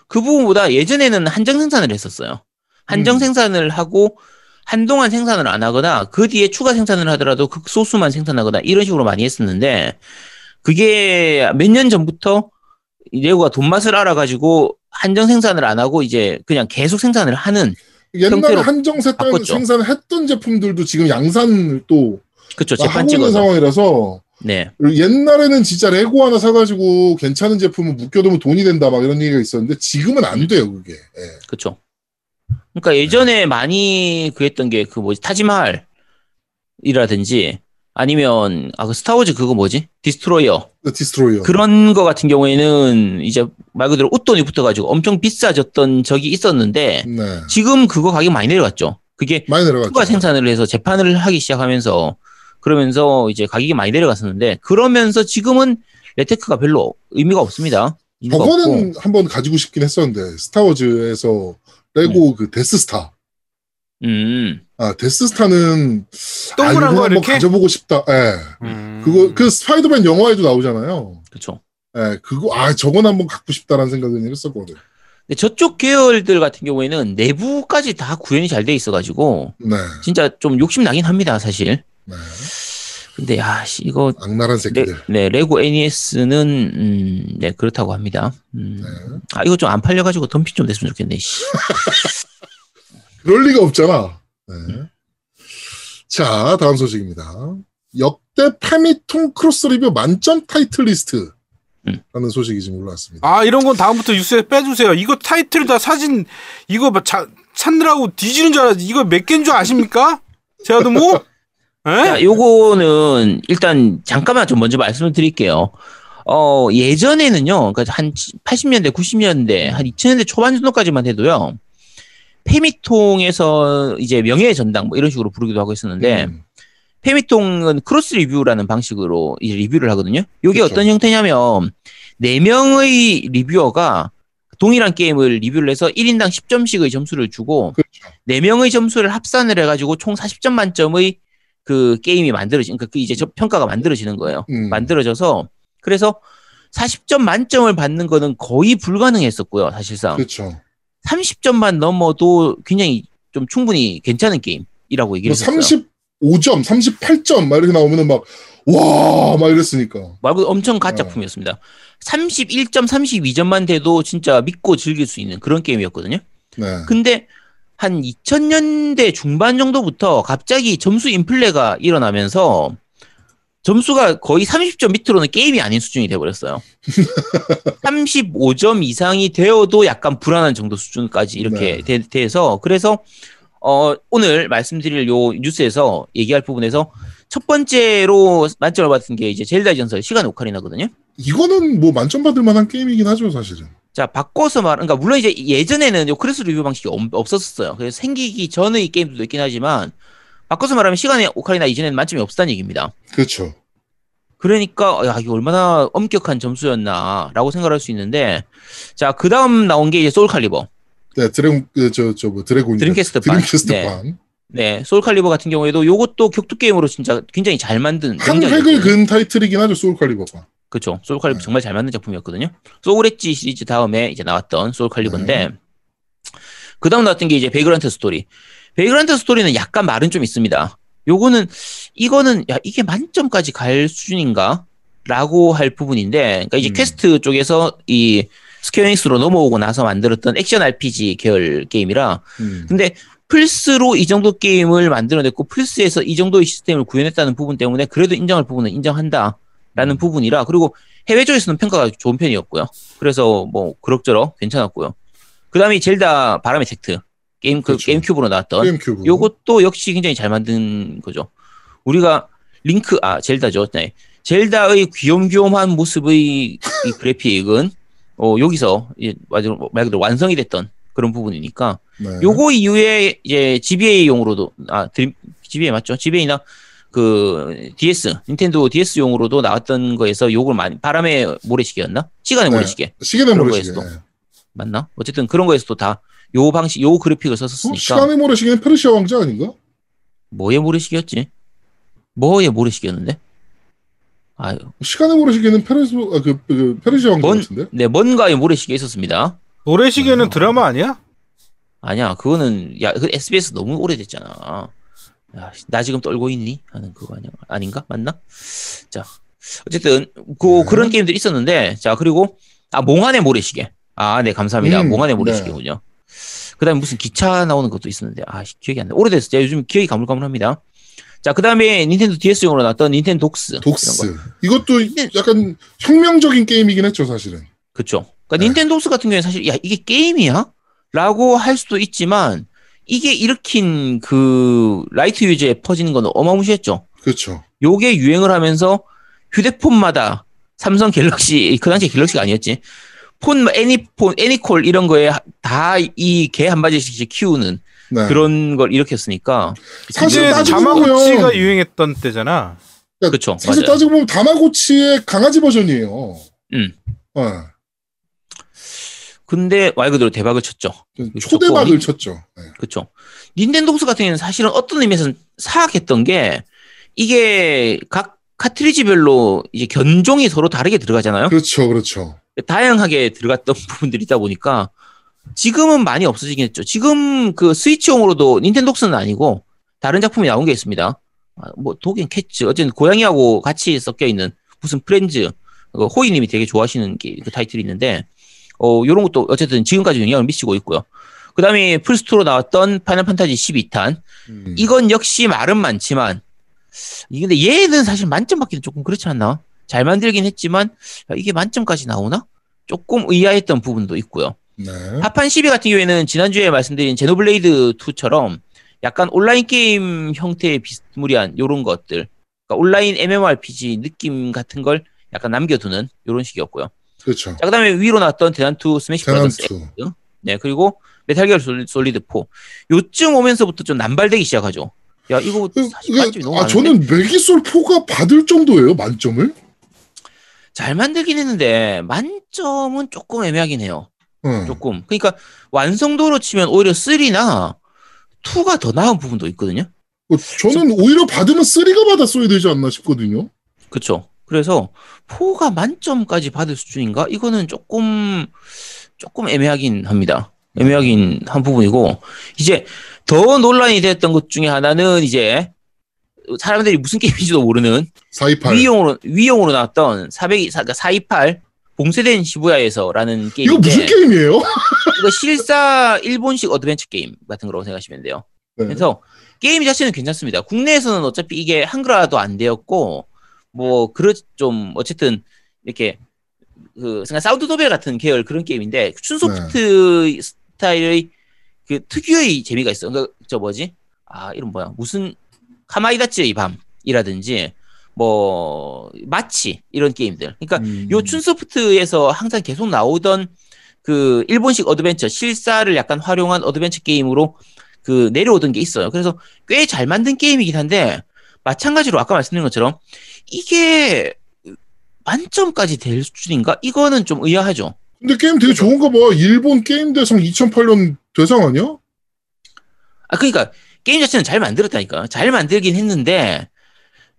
그 부분보다 예전에는 한정 생산을 했었어요. 한정 음. 생산을 하고 한동안 생산을 안 하거나 그 뒤에 추가 생산을 하더라도 극소수만 생산하거나 이런 식으로 많이 했었는데 그게 몇 년 전부터 이 레고가 돈맛을 알아가지고 한정 생산을 안 하고 이제 그냥 계속 생산을 하는 옛날에 형태로 한정 세 바꿨죠. 생산을 했던 제품들도 지금 양산을 또 그쵸 하고 있는 상황이라서 네 옛날에는 진짜 레고 하나 사가지고 괜찮은 제품을 묶여두면 돈이 된다 막 이런 얘기가 있었는데 지금은 안 돼요 그게. 예. 그쵸 그러니까 예전에 많이 그 했던 게 그 뭐지 타지마할이라든지 아니면 아 그 스타워즈 그거 뭐지 디스트로이어 디스트로이어. 그런 거 같은 경우에는 이제 말 그대로 웃돈이 붙어가지고 엄청 비싸졌던 적이 있었는데 네. 지금 그거 가격 많이 내려갔죠. 그게 많이 내려갔죠. 추가 생산을 해서 재판을 하기 시작하면서 그러면서 이제 가격이 많이 내려갔었는데 그러면서 지금은 레테크가 별로 의미가 없습니다. 없고. 저거는 한번 가지고 싶긴 했었는데 스타워즈에서 레고 그 데스스타. 음 아 데스스타는 동그란 아, 거 한번 이렇게? 가져보고 싶다. 예. 음. 그거 그 스파이더맨 영화에도 나오잖아요. 그렇죠. 예, 그거 아 저건 한번 갖고 싶다라는 생각은 했었거든. 근데 저쪽 계열들 같은 경우에는 내부까지 다 구현이 잘 돼 있어가지고 네, 진짜 좀 욕심 나긴 합니다 사실. 네. 근데 야 씨, 이거 악랄한 레, 새끼들. 네 레고 NES는 음, 네 그렇다고 합니다. 음. 네. 아 이거 좀 안 팔려가지고 덤핑 좀 됐으면 좋겠네. 씨. (laughs) 그럴 리가 없잖아. 네. 자, 다음 소식입니다. 역대 패미통 크로스 리뷰 만점 타이틀 리스트. 음. 라는 소식이 지금 올라왔습니다. 아 이런 건 다음부터 뉴스에 빼주세요. 이거 타이틀 다 사진 이거 막 자, 찾느라고 뒤지는 줄 알았지. 이거 몇 개인 줄 아십니까? 제가 도 뭐? (laughs) 자, 에? 요거는 일단 잠깐만 좀 먼저 말씀을 드릴게요. 어, 예전에는요, 그러니까 한 80년대, 90년대, 한 2000년대 초반 정도까지만 해도요, 패미통에서 이제 명예의 전당 뭐 이런 식으로 부르기도 하고 있었는데, 음, 패미통은 크로스 리뷰라는 방식으로 이제 리뷰를 하거든요. 이게 그쵸. 어떤 형태냐면, 4명의 리뷰어가 동일한 게임을 리뷰를 해서 1인당 10점씩의 점수를 주고, 그렇죠. 4명의 점수를 합산을 해 가지고 총 40점 만점의 그 게임이 만들어진, 그러니까 그 이제 저 평가가 만들어지는 거예요. 음, 만들어져서, 그래서 40점 만점을 받는 거는 거의 불가능했었고요, 사실상. 그렇죠. 30점만 넘어도 굉장히 좀 충분히 괜찮은 게임이라고 뭐 얘기를 했어요. 35점, 38점 막 이렇게 나오면은 막 와, 막 이랬으니까. 말고 엄청 어. 가짜품이었습니다. 31점, 32점만 돼도 진짜 믿고 즐길 수 있는 그런 게임이었거든요. 네. 근데 한 2000년대 중반 정도부터 갑자기 점수 인플레가 일어나면서 점수가 거의 30점 밑으로는 게임이 아닌 수준이 돼버렸어요. (laughs) 35점 이상이 되어도 약간 불안한 정도 수준까지 이렇게 돼, 돼서 그래서 어, 오늘 말씀드릴 요 뉴스에서 얘기할 부분에서 첫 번째로 만점을 받은 게 이제 젤다의 전설 시간의 오카리나거든요. 이거는 뭐 만점 받을 만한 게임이긴 하죠, 사실은. 자, 바꿔서 말, 그러니까 물론 이제 예전에는 요 크로스 리뷰 방식이 없- 없었어요. 그래서 생기기 전의 게임들도 있긴 하지만 바꿔서 말하면 시간의 오카리나 이전에는 만점이 없었다는 얘기입니다. 그렇죠. 그러니까 야 이게 얼마나 엄격한 점수였나라고 생각할 수 있는데 자 그 다음 나온 게 이제 소울 칼리버 네, 드래곤, 그, 저, 저, 뭐, 드래곤. 드림캐스트 판. 드림캐스트 네. 판. 네 소울 칼리버 같은 경우에도 요것도 격투 게임으로 진짜 굉장히 잘 만든 한. 획을 그은 타이틀이긴 하죠, 소울 칼리버가. 그렇죠. 소울 칼리버 네. 정말 잘 만든 작품이었거든요. 소울 엣지 시리즈 다음에 이제 나왔던 소울 칼리버인데 네. 그 다음 나왔던 게 이제 베이그란트 스토리. 베이그란트 스토리는 약간 말은 좀 있습니다. 요거는 이거는 야 이게 만점까지 갈 수준인가? 라고 할 부분인데 그러니까 이제 음. 퀘스트 쪽에서 이 스퀘어에닉스로 넘어오고 나서 만들었던 액션 RPG 계열 게임이라 음. 근데 플스로 이 정도 게임을 만들어냈고 플스에서 이 정도의 시스템을 구현했다는 부분 때문에 그래도 인정할 부분은 인정한다라는 부분이라 그리고 해외 쪽에서는 평가가 좋은 편이었고요. 그래서 뭐 그럭저럭 괜찮았고요. 그다음에 젤다 바람의 택트 게임 그 그렇죠. 게임 큐브로 나왔던 게임 큐브. 요것도 역시 굉장히 잘 만든 거죠. 우리가 링크 아 젤다죠. 네. 젤다의 귀염귀염한 모습의 이 그래픽은 어 여기서 이제 말 그대로 완성이 됐던 그런 부분이니까 네. 요거 이후에 이제 GBA용으로도 아 드림 GBA 맞죠? GBA나 그 DS 닌텐도 DS용으로도 나왔던 거에서 요걸 많이 바람의 모래시계였나? 시간의 네. 모래시계 그런 모래시계. 거에서도. 맞나? 어쨌든 그런 거에서도 다 요 방식 요 그래픽을 어? 썼었으니까 시간의 모래시계는 페르시아 왕자 아닌가? 뭐의 모래시계였지? 뭐의 모래시계였는데? 아유, 시간의 모래시계는 페르시, 아, 그, 그 페르시아 왕자 뭔- 같은데? 네 뭔가의 모래시계 있었습니다. 노래시계는 어. 드라마 아니야? 아니야, 그거는, 야, 그 SBS 너무 오래됐잖아. 야, 나 지금 떨고 있니? 하는 그거 아니야. 아닌가? 맞나? 자, 어쨌든, 그, 네. 그런 게임들이 있었는데, 자, 그리고, 아, 몽환의 모래시계. 아, 네, 감사합니다. 음, 몽환의 네. 모래시계군요. 그 다음에 무슨 기차 나오는 것도 있었는데, 아, 기억이 안 나. 오래됐어. 제가 요즘 기억이 가물가물합니다. 자, 그 다음에 닌텐도 DS용으로 나왔던 닌텐도 독스. 독스. 이것도 약간 혁명적인 게임이긴 했죠, 사실은. 그쵸. 그러니까 네. 닌텐도 독스 같은 경우에는 사실, 야, 이게 게임이야? 라고 할 수도 있지만, 이게 일으킨 그 라이트 유저에 퍼지는 건 어마무시했죠. 그렇죠. 요게 유행을 하면서 휴대폰마다 삼성 갤럭시, 그 당시에 갤럭시가 아니었지. 폰, 애니폰, 애니콜 이런 거에 다 이 개 한 마리씩 키우는 네. 그런 걸 일으켰으니까. 사실 다마고치가 유행했던 때잖아. 그러니까 그쵸, 사실 맞아요. 따지고 보면 다마고치의 강아지 버전이에요. 음. 네. 근데 말 그대로 대박을 쳤죠. 초대박을 닌- 쳤죠. 네. 그렇죠. 닌텐도 독스 같은 경우는 사실은 어떤 의미에서는 사악했던 게 이게 각 카트리지별로 이제 견종이 서로 다르게 들어가잖아요. 그렇죠, 그렇죠. 다양하게 들어갔던 (laughs) 부분들이 있다 보니까 지금은 많이 없어지긴 했죠. 지금 그 스위치용으로도 닌텐도 독스는 아니고 다른 작품이 나온 게 있습니다. 아, 뭐 독 앤 캣츠 어쨌든 고양이하고 같이 섞여 있는 무슨 프렌즈 그 호이님이 되게 좋아하시는 게, 그 타이틀이 있는데 어 요런 것도 어쨌든 지금까지 영향을 미치고 있고요. 그다음에 플스2로 나왔던 파이널 판타지 12탄 음. 이건 역시 말은 많지만 이 근데 얘는 사실 만점 받기는 조금 그렇지 않나? 잘 만들긴 했지만 야, 이게 만점까지 나오나? 조금 의아했던 부분도 있고요. 네. 파판 12 같은 경우에는 지난주에 말씀드린 제노블레이드 2처럼 약간 온라인 게임 형태의 비스무리한 요런 것들 그러니까 온라인 MMORPG 느낌 같은 걸 약간 남겨두는 요런 식이었고요. 그렇죠. 자 그다음에 Wii로 나왔던 대난투 스매시 브라더스. 네, 그리고 메탈 기어 솔- 솔리드 4. 요쯤 오면서부터 좀 남발되기 시작하죠. 야, 이거 그, 사실 만점이 그, 너무 아, 많은데? 저는 메기솔 4가 받을 정도예요, 만점을? 잘 만들긴 했는데 만점은 조금 애매하긴 해요. 네. 조금. 그러니까 완성도로 치면 오히려 3나 2가 더 나은 부분도 있거든요. 어, 저는 오히려 받으면 3가 받았어야 되지 않나 싶거든요. 그렇죠. 그래서 4가 만점까지 받을 수준인가? 이거는 조금 조금 애매하긴 합니다. 애매하긴 한 부분이고 이제 더 논란이 됐던 것 중에 하나는 이제 사람들이 무슨 게임인지도 모르는 428. Wii용으로 Wii용으로 나왔던 400 428 봉쇄된 시부야에서라는 이거 게임인데 무슨 게임이에요? (laughs) 이거 실사 일본식 어드벤처 게임 같은 거라고 생각하시면 돼요. 네. 그래서 게임 자체는 괜찮습니다. 국내에서는 어차피 이게 한글화도 안 되었고 뭐 그렇 좀 어쨌든 이렇게 그 생각 사운드 노벨 같은 계열 그런 게임인데 춘소프트 스타일의 그 특유의 재미가 있어. 그저 뭐지? 아 이름 뭐야? 무슨 카마이타치의 밤이라든지 뭐 마치 이런 게임들. 그러니까 음. 요 춘소프트에서 항상 계속 나오던 그 일본식 어드벤처 실사를 약간 활용한 어드벤처 게임으로 그 내려오던 게 있어요. 그래서 꽤 잘 만든 게임이긴 한데 마찬가지로 아까 말씀드린 것처럼 이게 만점까지 될 수준인가? 이거는 좀 의아하죠. 근데 게임 되게 좋은가 봐. 일본 게임 대상 2008년 대상 아니야? 아 그러니까 게임 자체는 잘 만들었다니까. 잘 만들긴 했는데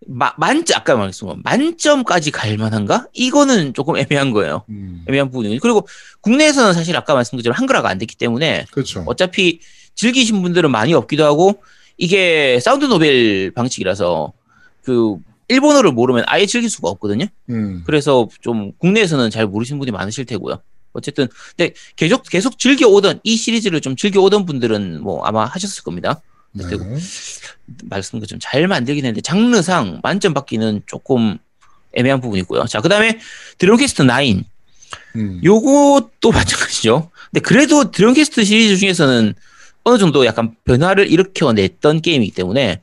마, 만점 아까 말했지만 만점까지 갈 만한가? 이거는 조금 (laughs) 애매한 거예요. 음. 애매한 부분이. 그리고 국내에서는 사실 아까 말씀드린 것처럼 한글화가 안 됐기 때문에 그렇죠. 어차피 즐기신 분들은 많이 없기도 하고 이게 사운드 노벨 방식이라서 그 일본어를 모르면 아예 즐길 수가 없거든요. 음. 그래서 좀 국내에서는 잘 모르시는 분이 많으실 테고요. 어쨌든 근데 계속 계속 즐겨 오던 이 시리즈를 좀 즐겨 오던 분들은 뭐 아마 하셨을 겁니다. 네. 그리고 말씀 것처럼 잘 만들긴 했는데 장르상 만점 받기는 조금 애매한 부분이 있고요. 자 그다음에 드래곤 퀘스트 9 음. 요것도 (laughs) 마찬가지죠. 근데 그래도 드래곤 퀘스트 시리즈 중에서는 어느 정도 약간 변화를 일으켜냈던 게임이기 때문에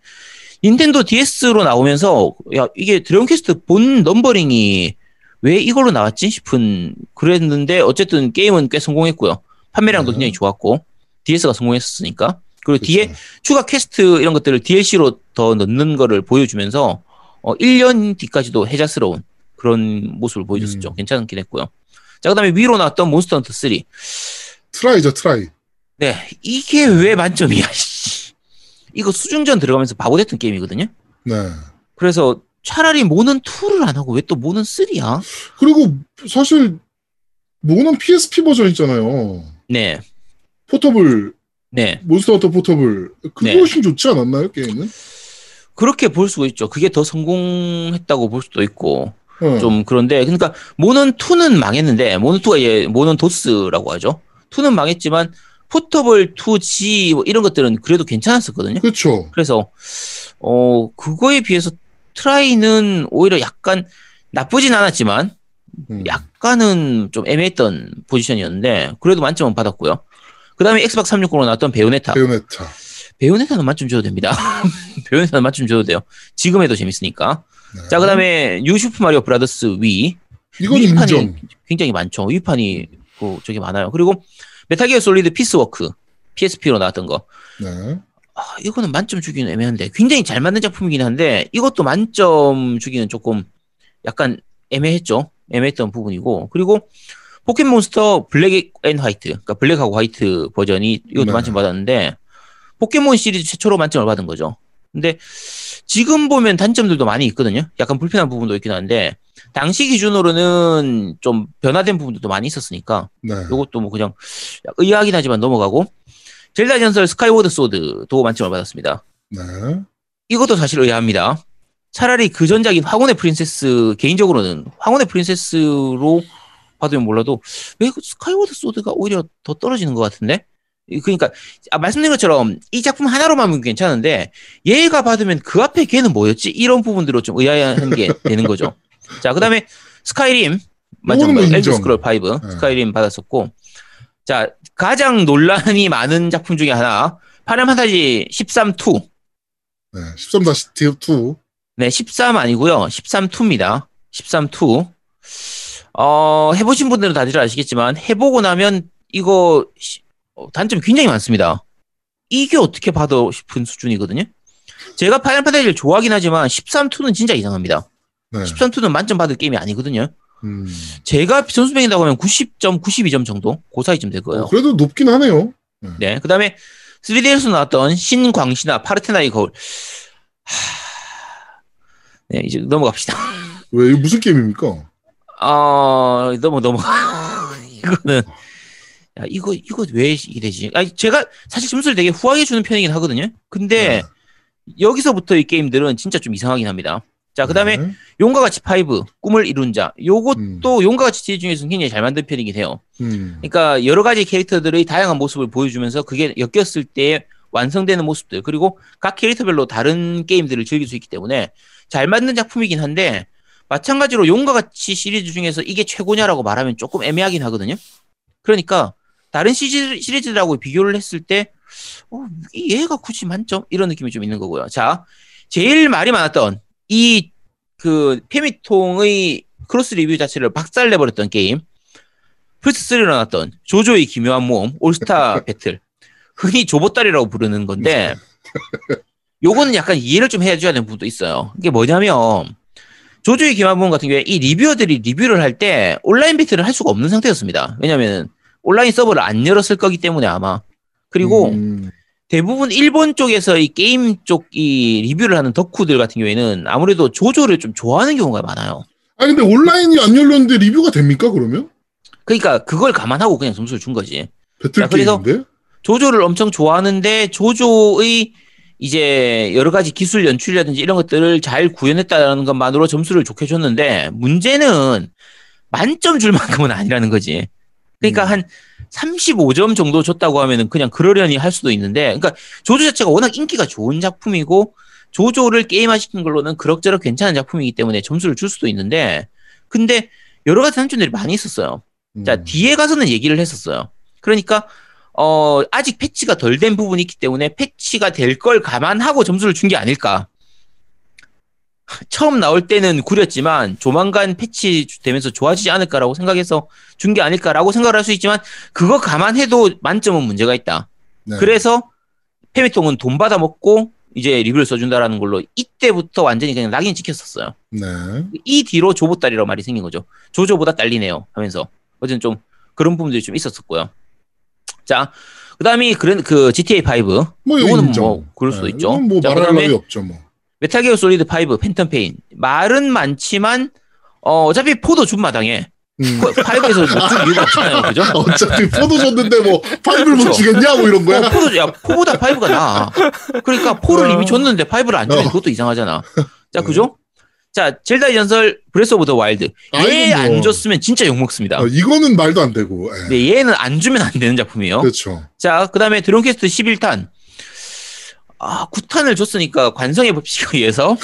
닌텐도 DS로 나오면서 야 이게 드래곤 퀘스트 본 넘버링이 왜 이걸로 나왔지 싶은 그랬는데 어쨌든 게임은 꽤 성공했고요. 판매량도 네. 굉장히 좋았고 DS가 성공했었으니까 그리고 그쵸. 뒤에 추가 퀘스트 이런 것들을 DLC로 더 넣는 거를 보여주면서 어, 1년 뒤까지도 해자스러운 그런 모습을 보여줬었죠. 음. 괜찮긴 했고요. 자, 그 다음에 Wii로 나왔던 몬스터 헌터 3. 트라이죠, 트라이. 네, 이게 왜 만점이야, 씨. 이거 수중전 들어가면서 바보 됐던 게임이거든요. 네. 그래서 차라리 모넌 2를 안 하고 왜 또 모넌 3야? 그리고 사실 모넌 PSP 버전 있잖아요. 네, 포터블 네. 몬스터 헌터 포터블 그게 네. 훨씬 좋지 않았나요 게임은? 그렇게 볼 수가 있죠. 그게 더 성공했다고 볼 수도 있고. 어. 좀 그런데 그러니까 모넌 2는 망했는데 모넌 2가 예 모넌 도스라고 하죠. 2는 망했지만 포터블 2G 뭐 이런 것들은 그래도 괜찮았었거든요. 그렇죠. 그래서 어 그거에 비해서 트라이는 오히려 약간 나쁘진 않았지만 음. 약간은 좀 애매했던 포지션이었는데 그래도 만점은 받았고요. 그 다음에 엑스박스 360으로 나왔던 베요네타. 베요네타. 베요네타는 만점 줘도 됩니다. (laughs) 베요네타는 만점 줘도 돼요. 지금 해도 재밌으니까. 네. 자 그 다음에 뉴 슈퍼 마리오 브라더스 위 이건 위판이 인정. 굉장히 많죠. 위판이 그 저기 많아요. 그리고 메탈기어 솔리드 피스워커 PSP로 나왔던 거. 네. 아, 이거는 만점 주기는 애매한데 굉장히 잘 만든 작품이긴 한데 이것도 만점 주기는 조금 약간 애매했죠. 애매했던 부분이고 그리고 포켓몬스터 블랙 앤 화이트, 그러니까 블랙하고 화이트 버전이 이것도 네. 만점 받았는데 포켓몬 시리즈 최초로 만점을 받은 거죠. 근데 지금 보면 단점들도 많이 있거든요. 약간 불편한 부분도 있긴 한데 당시 기준으로는 좀 변화된 부분들도 많이 있었으니까 네. 이것도 뭐 그냥 의아하긴 하지만 넘어가고 젤다 전설 스카이워드 소드도 만점을 받았습니다. 네. 이것도 사실 의아합니다. 차라리 그 전작인 황혼의 프린세스 개인적으로는 황혼의 프린세스로 받으면 몰라도 왜그 스카이워드 소드가 오히려 더 떨어지는 것 같은데? 이- 그러니까 아, 말씀드린 것처럼 이 작품 하나로만 보면 괜찮은데 얘가 받으면 그 앞에 걔는 뭐였지? 이런 부분들로 좀 의아한 게 (laughs) 되는 거죠. 자, 그다음에 스카이림 엘더 인정. 스크롤 5 네. 스카이림 받았었고 자 가장 논란이 많은 작품 중에 하나 파이널 판타지 13-2 네. 13-2. 네, 13 아니고요. 13-2입니다. 13-2. 어, 해보신 분들은 다들 아시겠지만 해보고 나면 이거 시- 어, 단점이 굉장히 많습니다. 이게 어떻게 봐도 싶은 수준이거든요. 제가 파이널 판타지를 좋아하긴 하지만 13-2는 진짜 이상합니다. 네. 13-2는 만점 받을 게임이 아니거든요. 음. 제가 점수 매긴다고 하면 90점, 92점 정도? 그 사이쯤 될 거예요. 어, 그래도 높긴 하네요. 네. 그 다음에 3D에서 나왔던 신광신화 파르테나이 거울. 하... 네, 이제 넘어갑시다. 왜 이거 무슨 게임입니까? 어, 너무, 너무. (laughs) 이거는, 야, 이거, 이거 왜 이래지? 아니, 제가 사실 점수를 되게 후하게 주는 편이긴 하거든요. 근데, 여기서부터 이 게임들은 진짜 좀 이상하긴 합니다. 자, 그 다음에, 네. 용과 같이 5, 꿈을 이룬 자. 요것도 음. 용과 같이 중에서는 굉장히 잘 만든 편이긴 해요. 음. 그러니까 여러 가지 캐릭터들의 다양한 모습을 보여주면서 그게 엮였을 때 완성되는 모습들 그리고 각 캐릭터별로 다른 게임들을 즐길 수 있기 때문에 잘 만든 작품이긴 한데 마찬가지로 용과 같이 시리즈 중에서 이게 최고냐라고 말하면 조금 애매하긴 하거든요. 그러니까 다른 시리즈, 시리즈들하고 비교를 했을 때 어, 이 얘가 굳이 만점 이런 느낌이 좀 있는 거고요. 자, 제일 말이 많았던 이 그 패미통의 크로스 리뷰 자체를 박살내 버렸던 게임 플스3로 나왔던 죠죠의 기묘한 모험 올스타 (laughs) 배틀 흔히 조보따리라고 부르는 건데 요거는 약간 이해를 좀 해줘야 되는 부분도 있어요. 이게 뭐냐면 죠죠의 기묘한 모험 같은 경우에 이 리뷰어들이 리뷰를 할 때 온라인 배틀을 할 수가 없는 상태였습니다. 왜냐면 온라인 서버를 안 열었을 거기 때문에 아마 그리고 음. 대부분 일본 쪽에서 이 게임 쪽 이 리뷰를 하는 덕후들 같은 경우에는 아무래도 조조를 좀 좋아하는 경우가 많아요. 아 근데 온라인이 안 열렸는데 리뷰가 됩니까 그러면? 그러니까 그걸 감안하고 그냥 점수를 준 거지. 배틀 자, 그래서-? 조조를 엄청 좋아하는데 조조의 이제 여러 가지 기술 연출이라든지 이런 것들을 잘 구현했다는 것만으로 점수를 좋게 줬는데 문제는 만점 줄 만큼은 아니라는 거지. 그러니까 음. 한 35점 정도 줬다고 하면은 그냥 그러려니 할 수도 있는데, 그러니까 조조 자체가 워낙 인기가 좋은 작품이고 조조를 게임화시킨 걸로는 그럭저럭 괜찮은 작품이기 때문에 점수를 줄 수도 있는데, 근데 여러 가지 단점들이 많이 있었어요. 자, 음. 뒤에 가서는 얘기를 했었어요. 그러니까, 어, 아직 패치가 덜 된 부분이 있기 때문에 패치가 될 걸 감안하고 점수를 준 게 아닐까. 처음 나올 때는 구렸지만 조만간 패치 되면서 좋아지지 않을까라고 생각해서 준 게 아닐까라고 생각을 할 수 있지만 그거 감안해도 만점은 문제가 있다. 네. 그래서 페미통은 돈 받아 먹고 이제 리뷰를 써준다라는 걸로 이때부터 완전히 그냥 낙인 찍혔었어요. 네. 이 뒤로 조보 딸이라고 말이 생긴 거죠. 조조보다 딸리네요 하면서 어쨌든 좀 그런 부분들이 좀 있었었고요. 자, 그다음이 그런 그 GTA 5뭐 이거 이거는 인정. 뭐 그럴 수도 네, 있죠. 뭐 자, 말할 나위 없죠 뭐. 메탈 기어 솔리드 5 팬텀 페인 말은 많지만 어, 어차피 four도 준 마당에 음. 5에서 못줄 이유가 없잖아요. (laughs) 그죠? 어차피 four도 줬는데 뭐 five를 못. 주겠냐 뭐 이런 거야. 어, four도, 야, four보다 5가 나아. 그러니까 four를 어. 이미 줬는데 5를 안 주면 어. 그것도 이상하잖아. 자, 네. 그죠? 자, 젤다의 전설 브레스 오브 더 와일드. 얘안 뭐. 줬으면 진짜 욕먹습니다. 어, 이거는 말도 안 되고. 예. 네, 얘는 안 주면 안 되는 작품이에요. 그렇죠. 자, 그 다음에 드래곤 퀘스트 11탄. 아, 9탄을 줬으니까 관성의 법칙에 의해서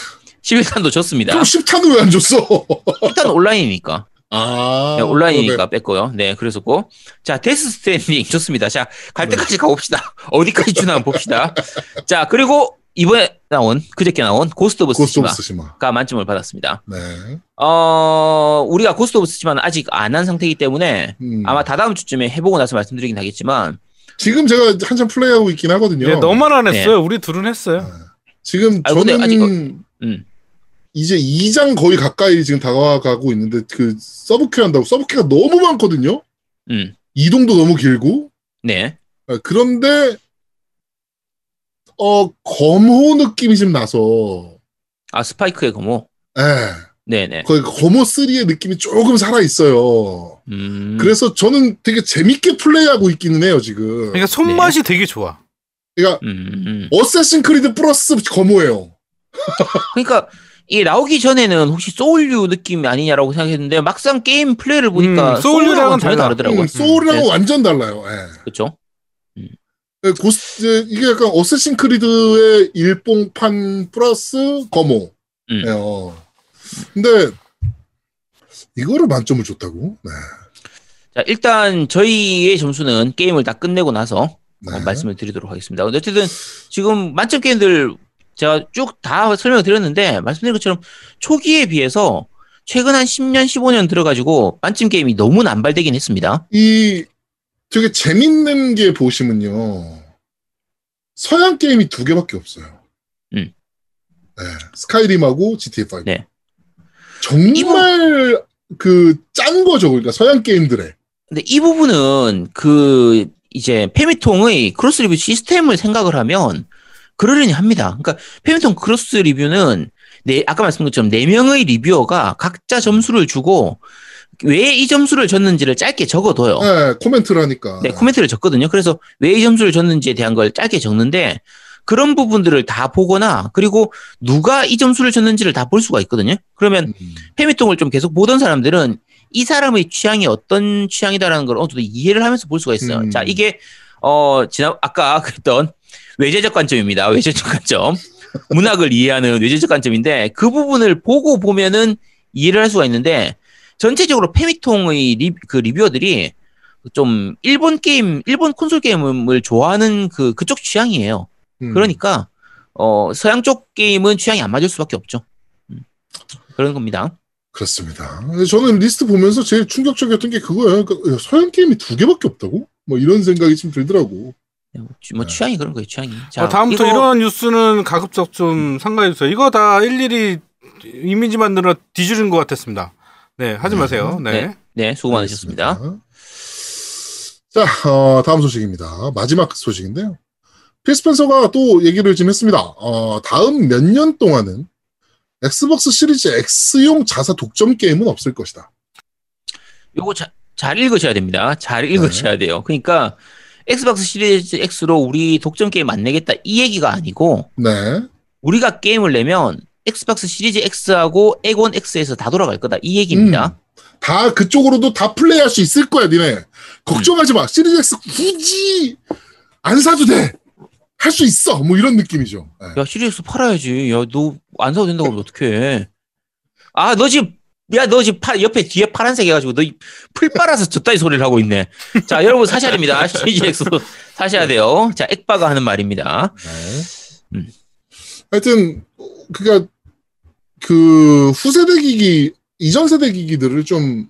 11탄도 줬습니다. 그럼 10탄은 왜 안 줬어? (laughs) 10탄 온라인이니까. 아. 네, 온라인이니까 뺐고요. 네, 그랬었고. 자, 데스 스트랜딩 좋습니다. 자, 갈 네. 때까지 가봅시다. (laughs) 어디까지 주나 봅시다. 자, 그리고 이번에 나온, 그저께 나온 고스트 오브 고스트 오브 쓰시마가 쓰시마. 만점을 받았습니다. 네. 어, 우리가 고스트 오브 쓰시마는 아직 안 한 상태이기 때문에 음. 아마 다다음 주쯤에 해보고 나서 말씀드리긴 하겠지만, 지금 제가 한참 플레이하고 있긴 하거든요. 네, 너만 안 했어요. 우리 둘은 했어요. 지금 아, 저는 아직, 어, 음. 이제 2장 거의 가까이 지금 다가가고 있는데 그 서브큐 한다고 서브큐가 너무 많거든요. 음, 이동도 너무 길고 네. 아, 그런데 어 검호 느낌이 좀 나서 아, 스파이크의 거모. 예 네네. 거의 검호 3의 느낌이 조금 살아 있어요. 음, 그래서 저는 되게 재밌게 플레이하고 있기는 해요 지금. 그러니까 손맛이 되게 좋아. 그러니까 음, 음. 어쌔신 크리드 플러스 검호예요. (laughs) 그러니까 이게 나오기 전에는 혹시 소울류 느낌이 아니냐라고 생각했는데 막상 게임 플레이를 보니까 음, 소울류랑은 소울류랑은 전혀. 다르더라고요. 음, 소울이랑은 네. 완전 달라요. 예. 그렇죠? 예, 고스 이게 약간 어쌔신 크리드의 일본판 플러스 검호. 음. 예, 어. 근데 이거를 만점을 줬다고? 네. 자, 일단 저희의 점수는 게임을 다 끝내고 나서 네. 어, 말씀을 드리도록 하겠습니다. 어쨌든 지금 만점 게임들 제가 쭉 다 설명을 드렸는데 말씀드린 것처럼 초기에 비해서 최근 한 10년, 15년 들어가지고 만점 게임이 너무 남발되긴 했습니다. 이 되게 재밌는 게 보시면요. 서양 게임이 두 개밖에 없어요. 음. 네. 스카이림하고 GTA5. 네. 정말 그 짠 거죠. 그러니까 서양 게임들의. 근데 이 부분은 그 이제 패미통의 크로스 리뷰 시스템을 생각을 하면 그러려니 합니다. 그러니까 패미통 크로스 리뷰는 네 아까 말씀드린 것처럼 네 명의 리뷰어가 각자 점수를 주고 왜 이 점수를 줬는지를 짧게 적어둬요. 네, 코멘트를 하니까. 네, 코멘트를 적거든요. 그래서 왜 이 점수를 줬는지에 대한 걸 짧게 적는데 그런 부분들을 다 보거나 그리고 누가 이 점수를 줬는지를 다 볼 수가 있거든요. 그러면 음. 페미통을 좀 계속 보던 사람들은 이 사람의 취향이 어떤 취향이다라는 걸 어느 정도 이해를 하면서 볼 수가 있어요. 음. 자, 이게 어 지난 아까 그랬던 외제적 관점입니다. 외제적 관점. 문학을 이해하는 외제적 관점인데 그 부분을 보고 보면은 이해를 할 수가 있는데 전체적으로 페미통의 리, 그 리뷰어들이 좀 일본 게임, 일본 콘솔 게임을 좋아하는 그 그쪽 취향이에요. 음. 그러니까 어 서양 쪽 게임은 취향이 안 맞을 수밖에 없죠. 음, 그런 겁니다. 그렇습니다. 저는 리스트 보면서 제일 충격적이었던 게 그거예요. 그러니까 야, 서양 게임이 두 개밖에 없다고? 뭐 이런 생각이 좀 들더라고. 뭐, 취- 뭐 네. 취향이 그런 거예요, 취향이. 자, 어, 다음부터 이거- 이런 뉴스는 가급적 좀 상가해 주세요. 이거 다 일일이 이미지 만들어 뒤지는 것 같았습니다. 네, 하지 네. 마세요. 네. 네. 네, 수고 많으셨습니다. 알겠습니다. 자, 어, 다음 소식입니다. 마지막 소식인데요. 필 스펜서가 또 얘기를 좀 했습니다. 어, 다음 몇 년 동안은 엑스박스 시리즈 X용 자사 독점 게임은 없을 것이다. 요거 자, 잘 읽으셔야 됩니다. 잘 네. 읽으셔야 돼요. 그러니까 엑스박스 시리즈 X로 우리 독점 게임 안 내겠다 이 얘기가 아니고 네. 우리가 게임을 내면 엑스박스 시리즈 X하고 엑원 X에서 다 돌아갈 거다 이 얘기입니다. 다 그쪽으로도 다 플레이할 수 있을 거야, 니네. 걱정하지 마. 시리즈 X 굳이 안 사도 돼. 할 수 있어. 뭐 이런 느낌이죠. 네. 야 시리즈 X 팔아야지. 야 너 안 사도 된다고 하면 어떡해. 아 너 지금 야 너 지금 파, 옆에 뒤에 파란색 해가지고 너 풀 빨아서 졌다이 소리를 하고 있네. 자 여러분 사셔야 됩니다. (laughs) 시리즈 X 사셔야 돼요. 자 엑빠가 하는 말입니다. 네. 음. 하여튼 그니까 그 후세대 기기 이전 세대 기기들을 좀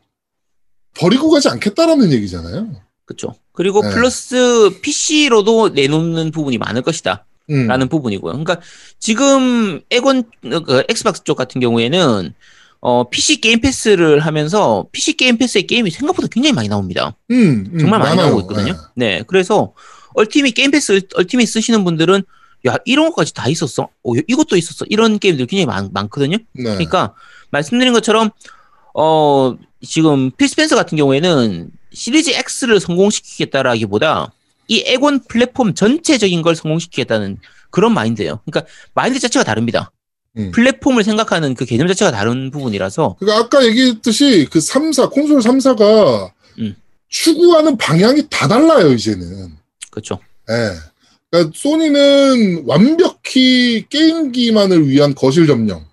버리고 가지 않겠다라는 얘기잖아요. 그렇죠. 그리고 네. 플러스 PC로도 내놓는 부분이 많을 것이다. 음. 라는 부분이고요. 그러니까 지금 엑원 그 엑스박스 쪽 같은 경우에는 어 PC 게임 패스를 하면서 PC 게임 패스의 게임이 생각보다 굉장히 많이 나옵니다. 음, 음, 정말 많이 많아요. 나오고 있거든요. 네. 그래서 얼티밋 게임 패스 얼티밋 쓰시는 분들은 야 이런 것까지 다 있었어. 어, 이것도 있었어. 이런 게임들 굉장히 많, 많거든요. 네. 네. 그러니까 말씀드린 것처럼 어, 지금 필 스펜서 같은 경우에는 시리즈 X를 성공시키겠다라기보다 이 에곤 플랫폼 전체적인 걸 성공시키겠다는 그런 마인드예요. 그러니까 마인드 자체가 다릅니다. 음. 플랫폼을 생각하는 그 개념 자체가 다른 부분이라서 그러니까 아까 얘기했듯이 그 3사, 콘솔 3사가 음. 추구하는 방향이 다 달라요, 이제는. 그렇죠. 예. 그러니까 소니는 완벽히 게임기만을 위한 거실 점령.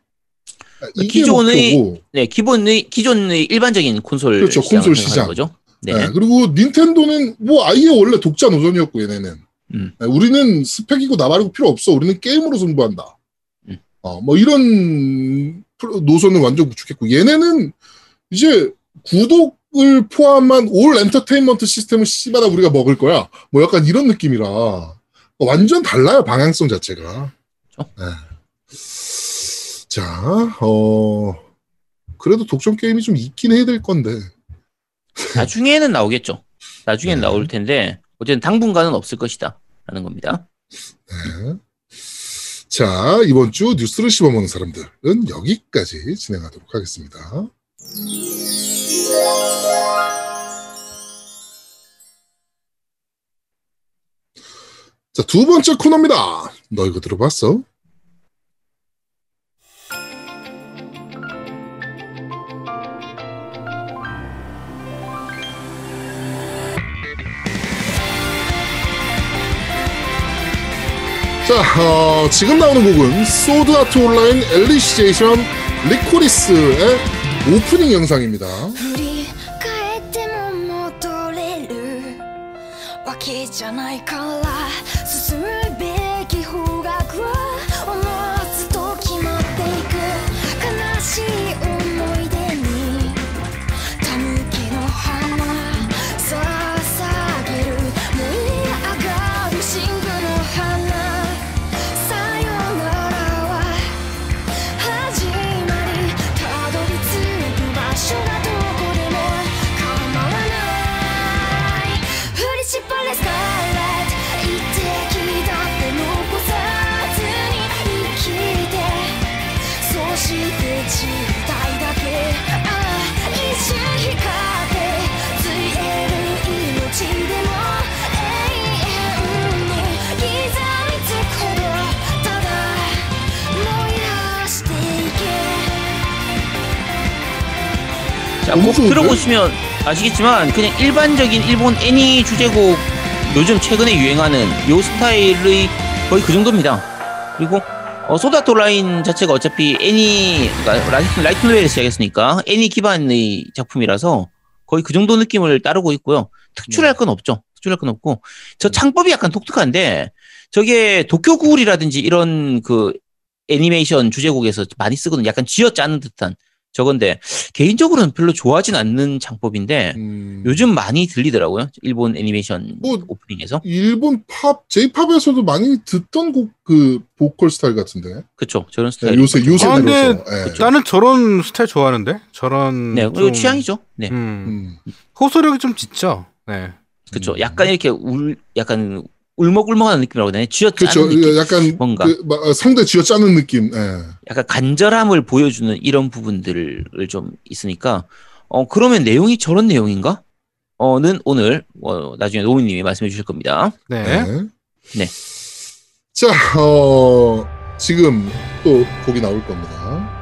이게 기존의- 목표고. 네, 기본의 기존의 일반적인 콘솔 그렇죠, 콘솔 시장. 거죠. 네. 예, 그리고 닌텐도는 뭐 아예 원래 독자 노선이었고 얘네는 음. 예, 우리는 스펙이고 나발이고 필요 없어 우리는 게임으로 승부한다 음. 어, 뭐 이런 노선을 완전 구축했고 얘네는 이제 구독을 포함한 올 엔터테인먼트 시스템을 씨바다 우리가 먹을 거야 뭐 약간 이런 느낌이라 완전 달라요 방향성 자체가 그렇죠. 예. 자 어, 그래도 독점 게임이 좀 있긴 해야 될 건데 나중에는 나오겠죠. 나중에는 네. 나올 텐데 어쨌든 당분간은 없을 것이다. 라는 겁니다. 네. 자, 이번 주 뉴스를 씹어먹는 사람들은 여기까지 진행하도록 하겠습니다. 자, 두 번째 코너입니다. 너 이거 들어봤어? 자, 어, 지금 나오는 곡은 Sword Art Online Alicization Lycoris의 오프닝 영상입니다. わけじゃないから進むべ 자, 좋은데? 들어보시면 아시겠지만 그냥 일반적인 일본 애니 주제곡 요즘 최근에 유행하는 요 스타일의 거의 그 정도입니다. 그리고 어, Sword Art Online 자체가 어차피 애니 그러니까 라이트, 라이트 노벨에서 시작했으니까 애니 기반의 작품이라서 거의 그 정도 느낌을 따르고 있고요. 특출할 건 없죠. 특출할 건 없고 저 창법이 약간 독특한데 저게 도쿄 구울이라든지 이런 그 애니메이션 주제곡에서 많이 쓰거든요. 약간 쥐어짜는 듯한 저건데 개인적으로는 별로 좋아하진 않는 창법인데 음, 요즘 많이 들리더라고요. 일본 애니메이션 뭐, 오프닝에서. 일본 팝, J-pop에서도 많이 듣던 곡, 그, 보컬 스타일 같은데. 그쵸. 저런 네, 스타일. 요새, 요새 아, 근데. 예. 나는 저런 스타일 좋아하는데 저런 네, 좀, 그리고 취향이죠. 네. 음, 음. 호소력이 좀 짙죠. 네. 그쵸. 음. 약간 이렇게 울, 약간 울먹울먹하는 느낌이라고 해야 되나? 쥐어 짜는 그렇죠. 느낌. 약간, 뭔가. 그, 막, 상대 쥐어 짜는 느낌. 예. 약간 간절함을 보여주는 이런 부분들을 좀 있으니까, 어, 그러면 내용이 저런 내용인가? 어는 오늘, 어, 나중에 노우님이 말씀해 주실 겁니다. 네. 네. 자, 어, 지금 또 곡이 나올 겁니다.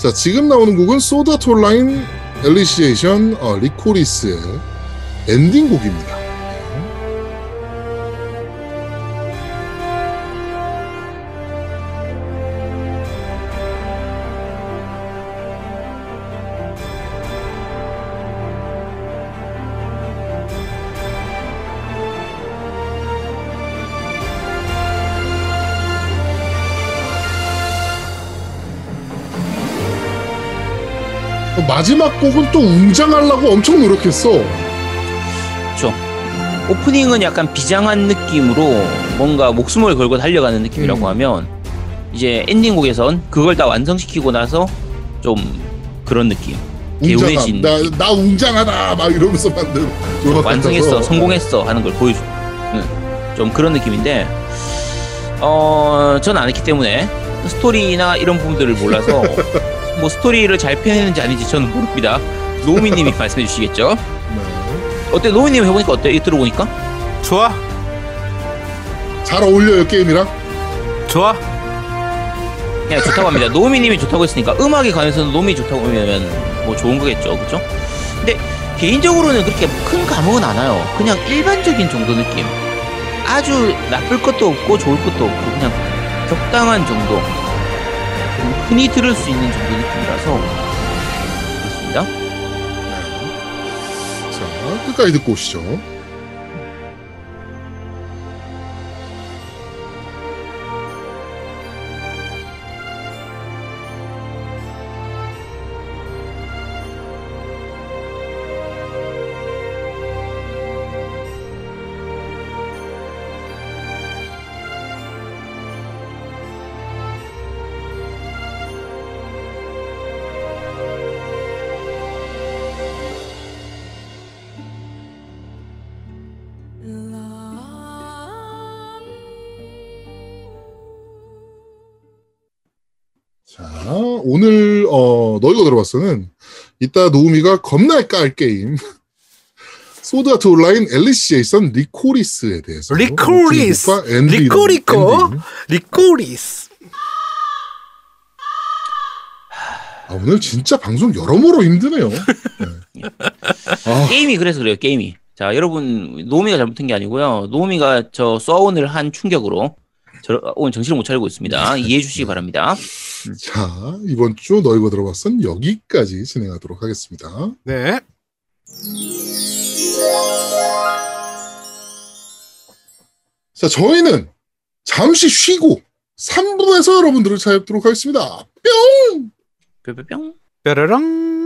자, 지금 나오는 곡은 소다 톨라인 엘리시에이션 어, 리코리스의 엔딩 곡입니다. 마지막 곡은 또 웅장하려고 엄청 노력했어. 그쵸. 오프닝은 약간 비장한 느낌으로 뭔가 목숨을 걸고 달려가는 느낌이라고 음. 하면, 이제 엔딩곡에선 그걸 다 완성시키고 나서 좀 그런 느낌. 개운해진 나. 나 웅장하다. 막 이러면서 만든 완성했어, 같아서. 성공했어 하는 걸 보여줘. 응. 좀 그런 느낌인데, 어, 저는 안 했기 때문에 스토리나 이런 부분들을 몰라서 (laughs) 뭐 스토리를 잘 표현했는지 아닌지 저는 모릅니다. 노우미님이 (laughs) 말씀해 주시겠죠? 네. 어때? 노우미님 해보니까 어때? 이 들어보니까? 좋아, 잘 어울려요 게임이랑. 좋아. 그냥 좋다고 합니다. 노우미님이 좋다고 했으니까 음악에 관해서는 노우미 좋다고 하면 뭐 좋은 거겠죠, 그렇죠? 근데 개인적으로는 그렇게 큰 감흥은 안 와요. 그냥 일반적인 정도 느낌. 아주 나쁠 것도 없고 좋을 것도 없고 그냥 적당한 정도. 좀 흔히 들을 수 있는 정도 느낌이라서 그렇습니다. 자 끝까지 듣고 오시죠. 어, 너 이거 들어봤어는 이따 노우미가 겁나 깔 게임. (laughs) Sword Art Online Alicization Lycoris에 대해서. Lycoris. 어, 엔딩, 리코리코. Lycoris. 아, 오늘 진짜 방송 여러모로 힘드네요. (laughs) 네. 아, 게임이 그래서 그래요, 게임이. 자, 여러분, 노우미가 잘못한 게 아니고요. 노우미가 저 소아온을 한 충격으로 저, 오늘 정신을 못 차리고 있습니다. 이해해 주시기 바랍니다. 자, 이번 주 너희가 들어봤선 여기까지 진행하도록 하겠습니다. 네. 자, 저희는 잠시 쉬고 3부에서 여러분들을 찾도록 하겠습니다. 뿅! 뿅뿅뿅. 뾰로롱.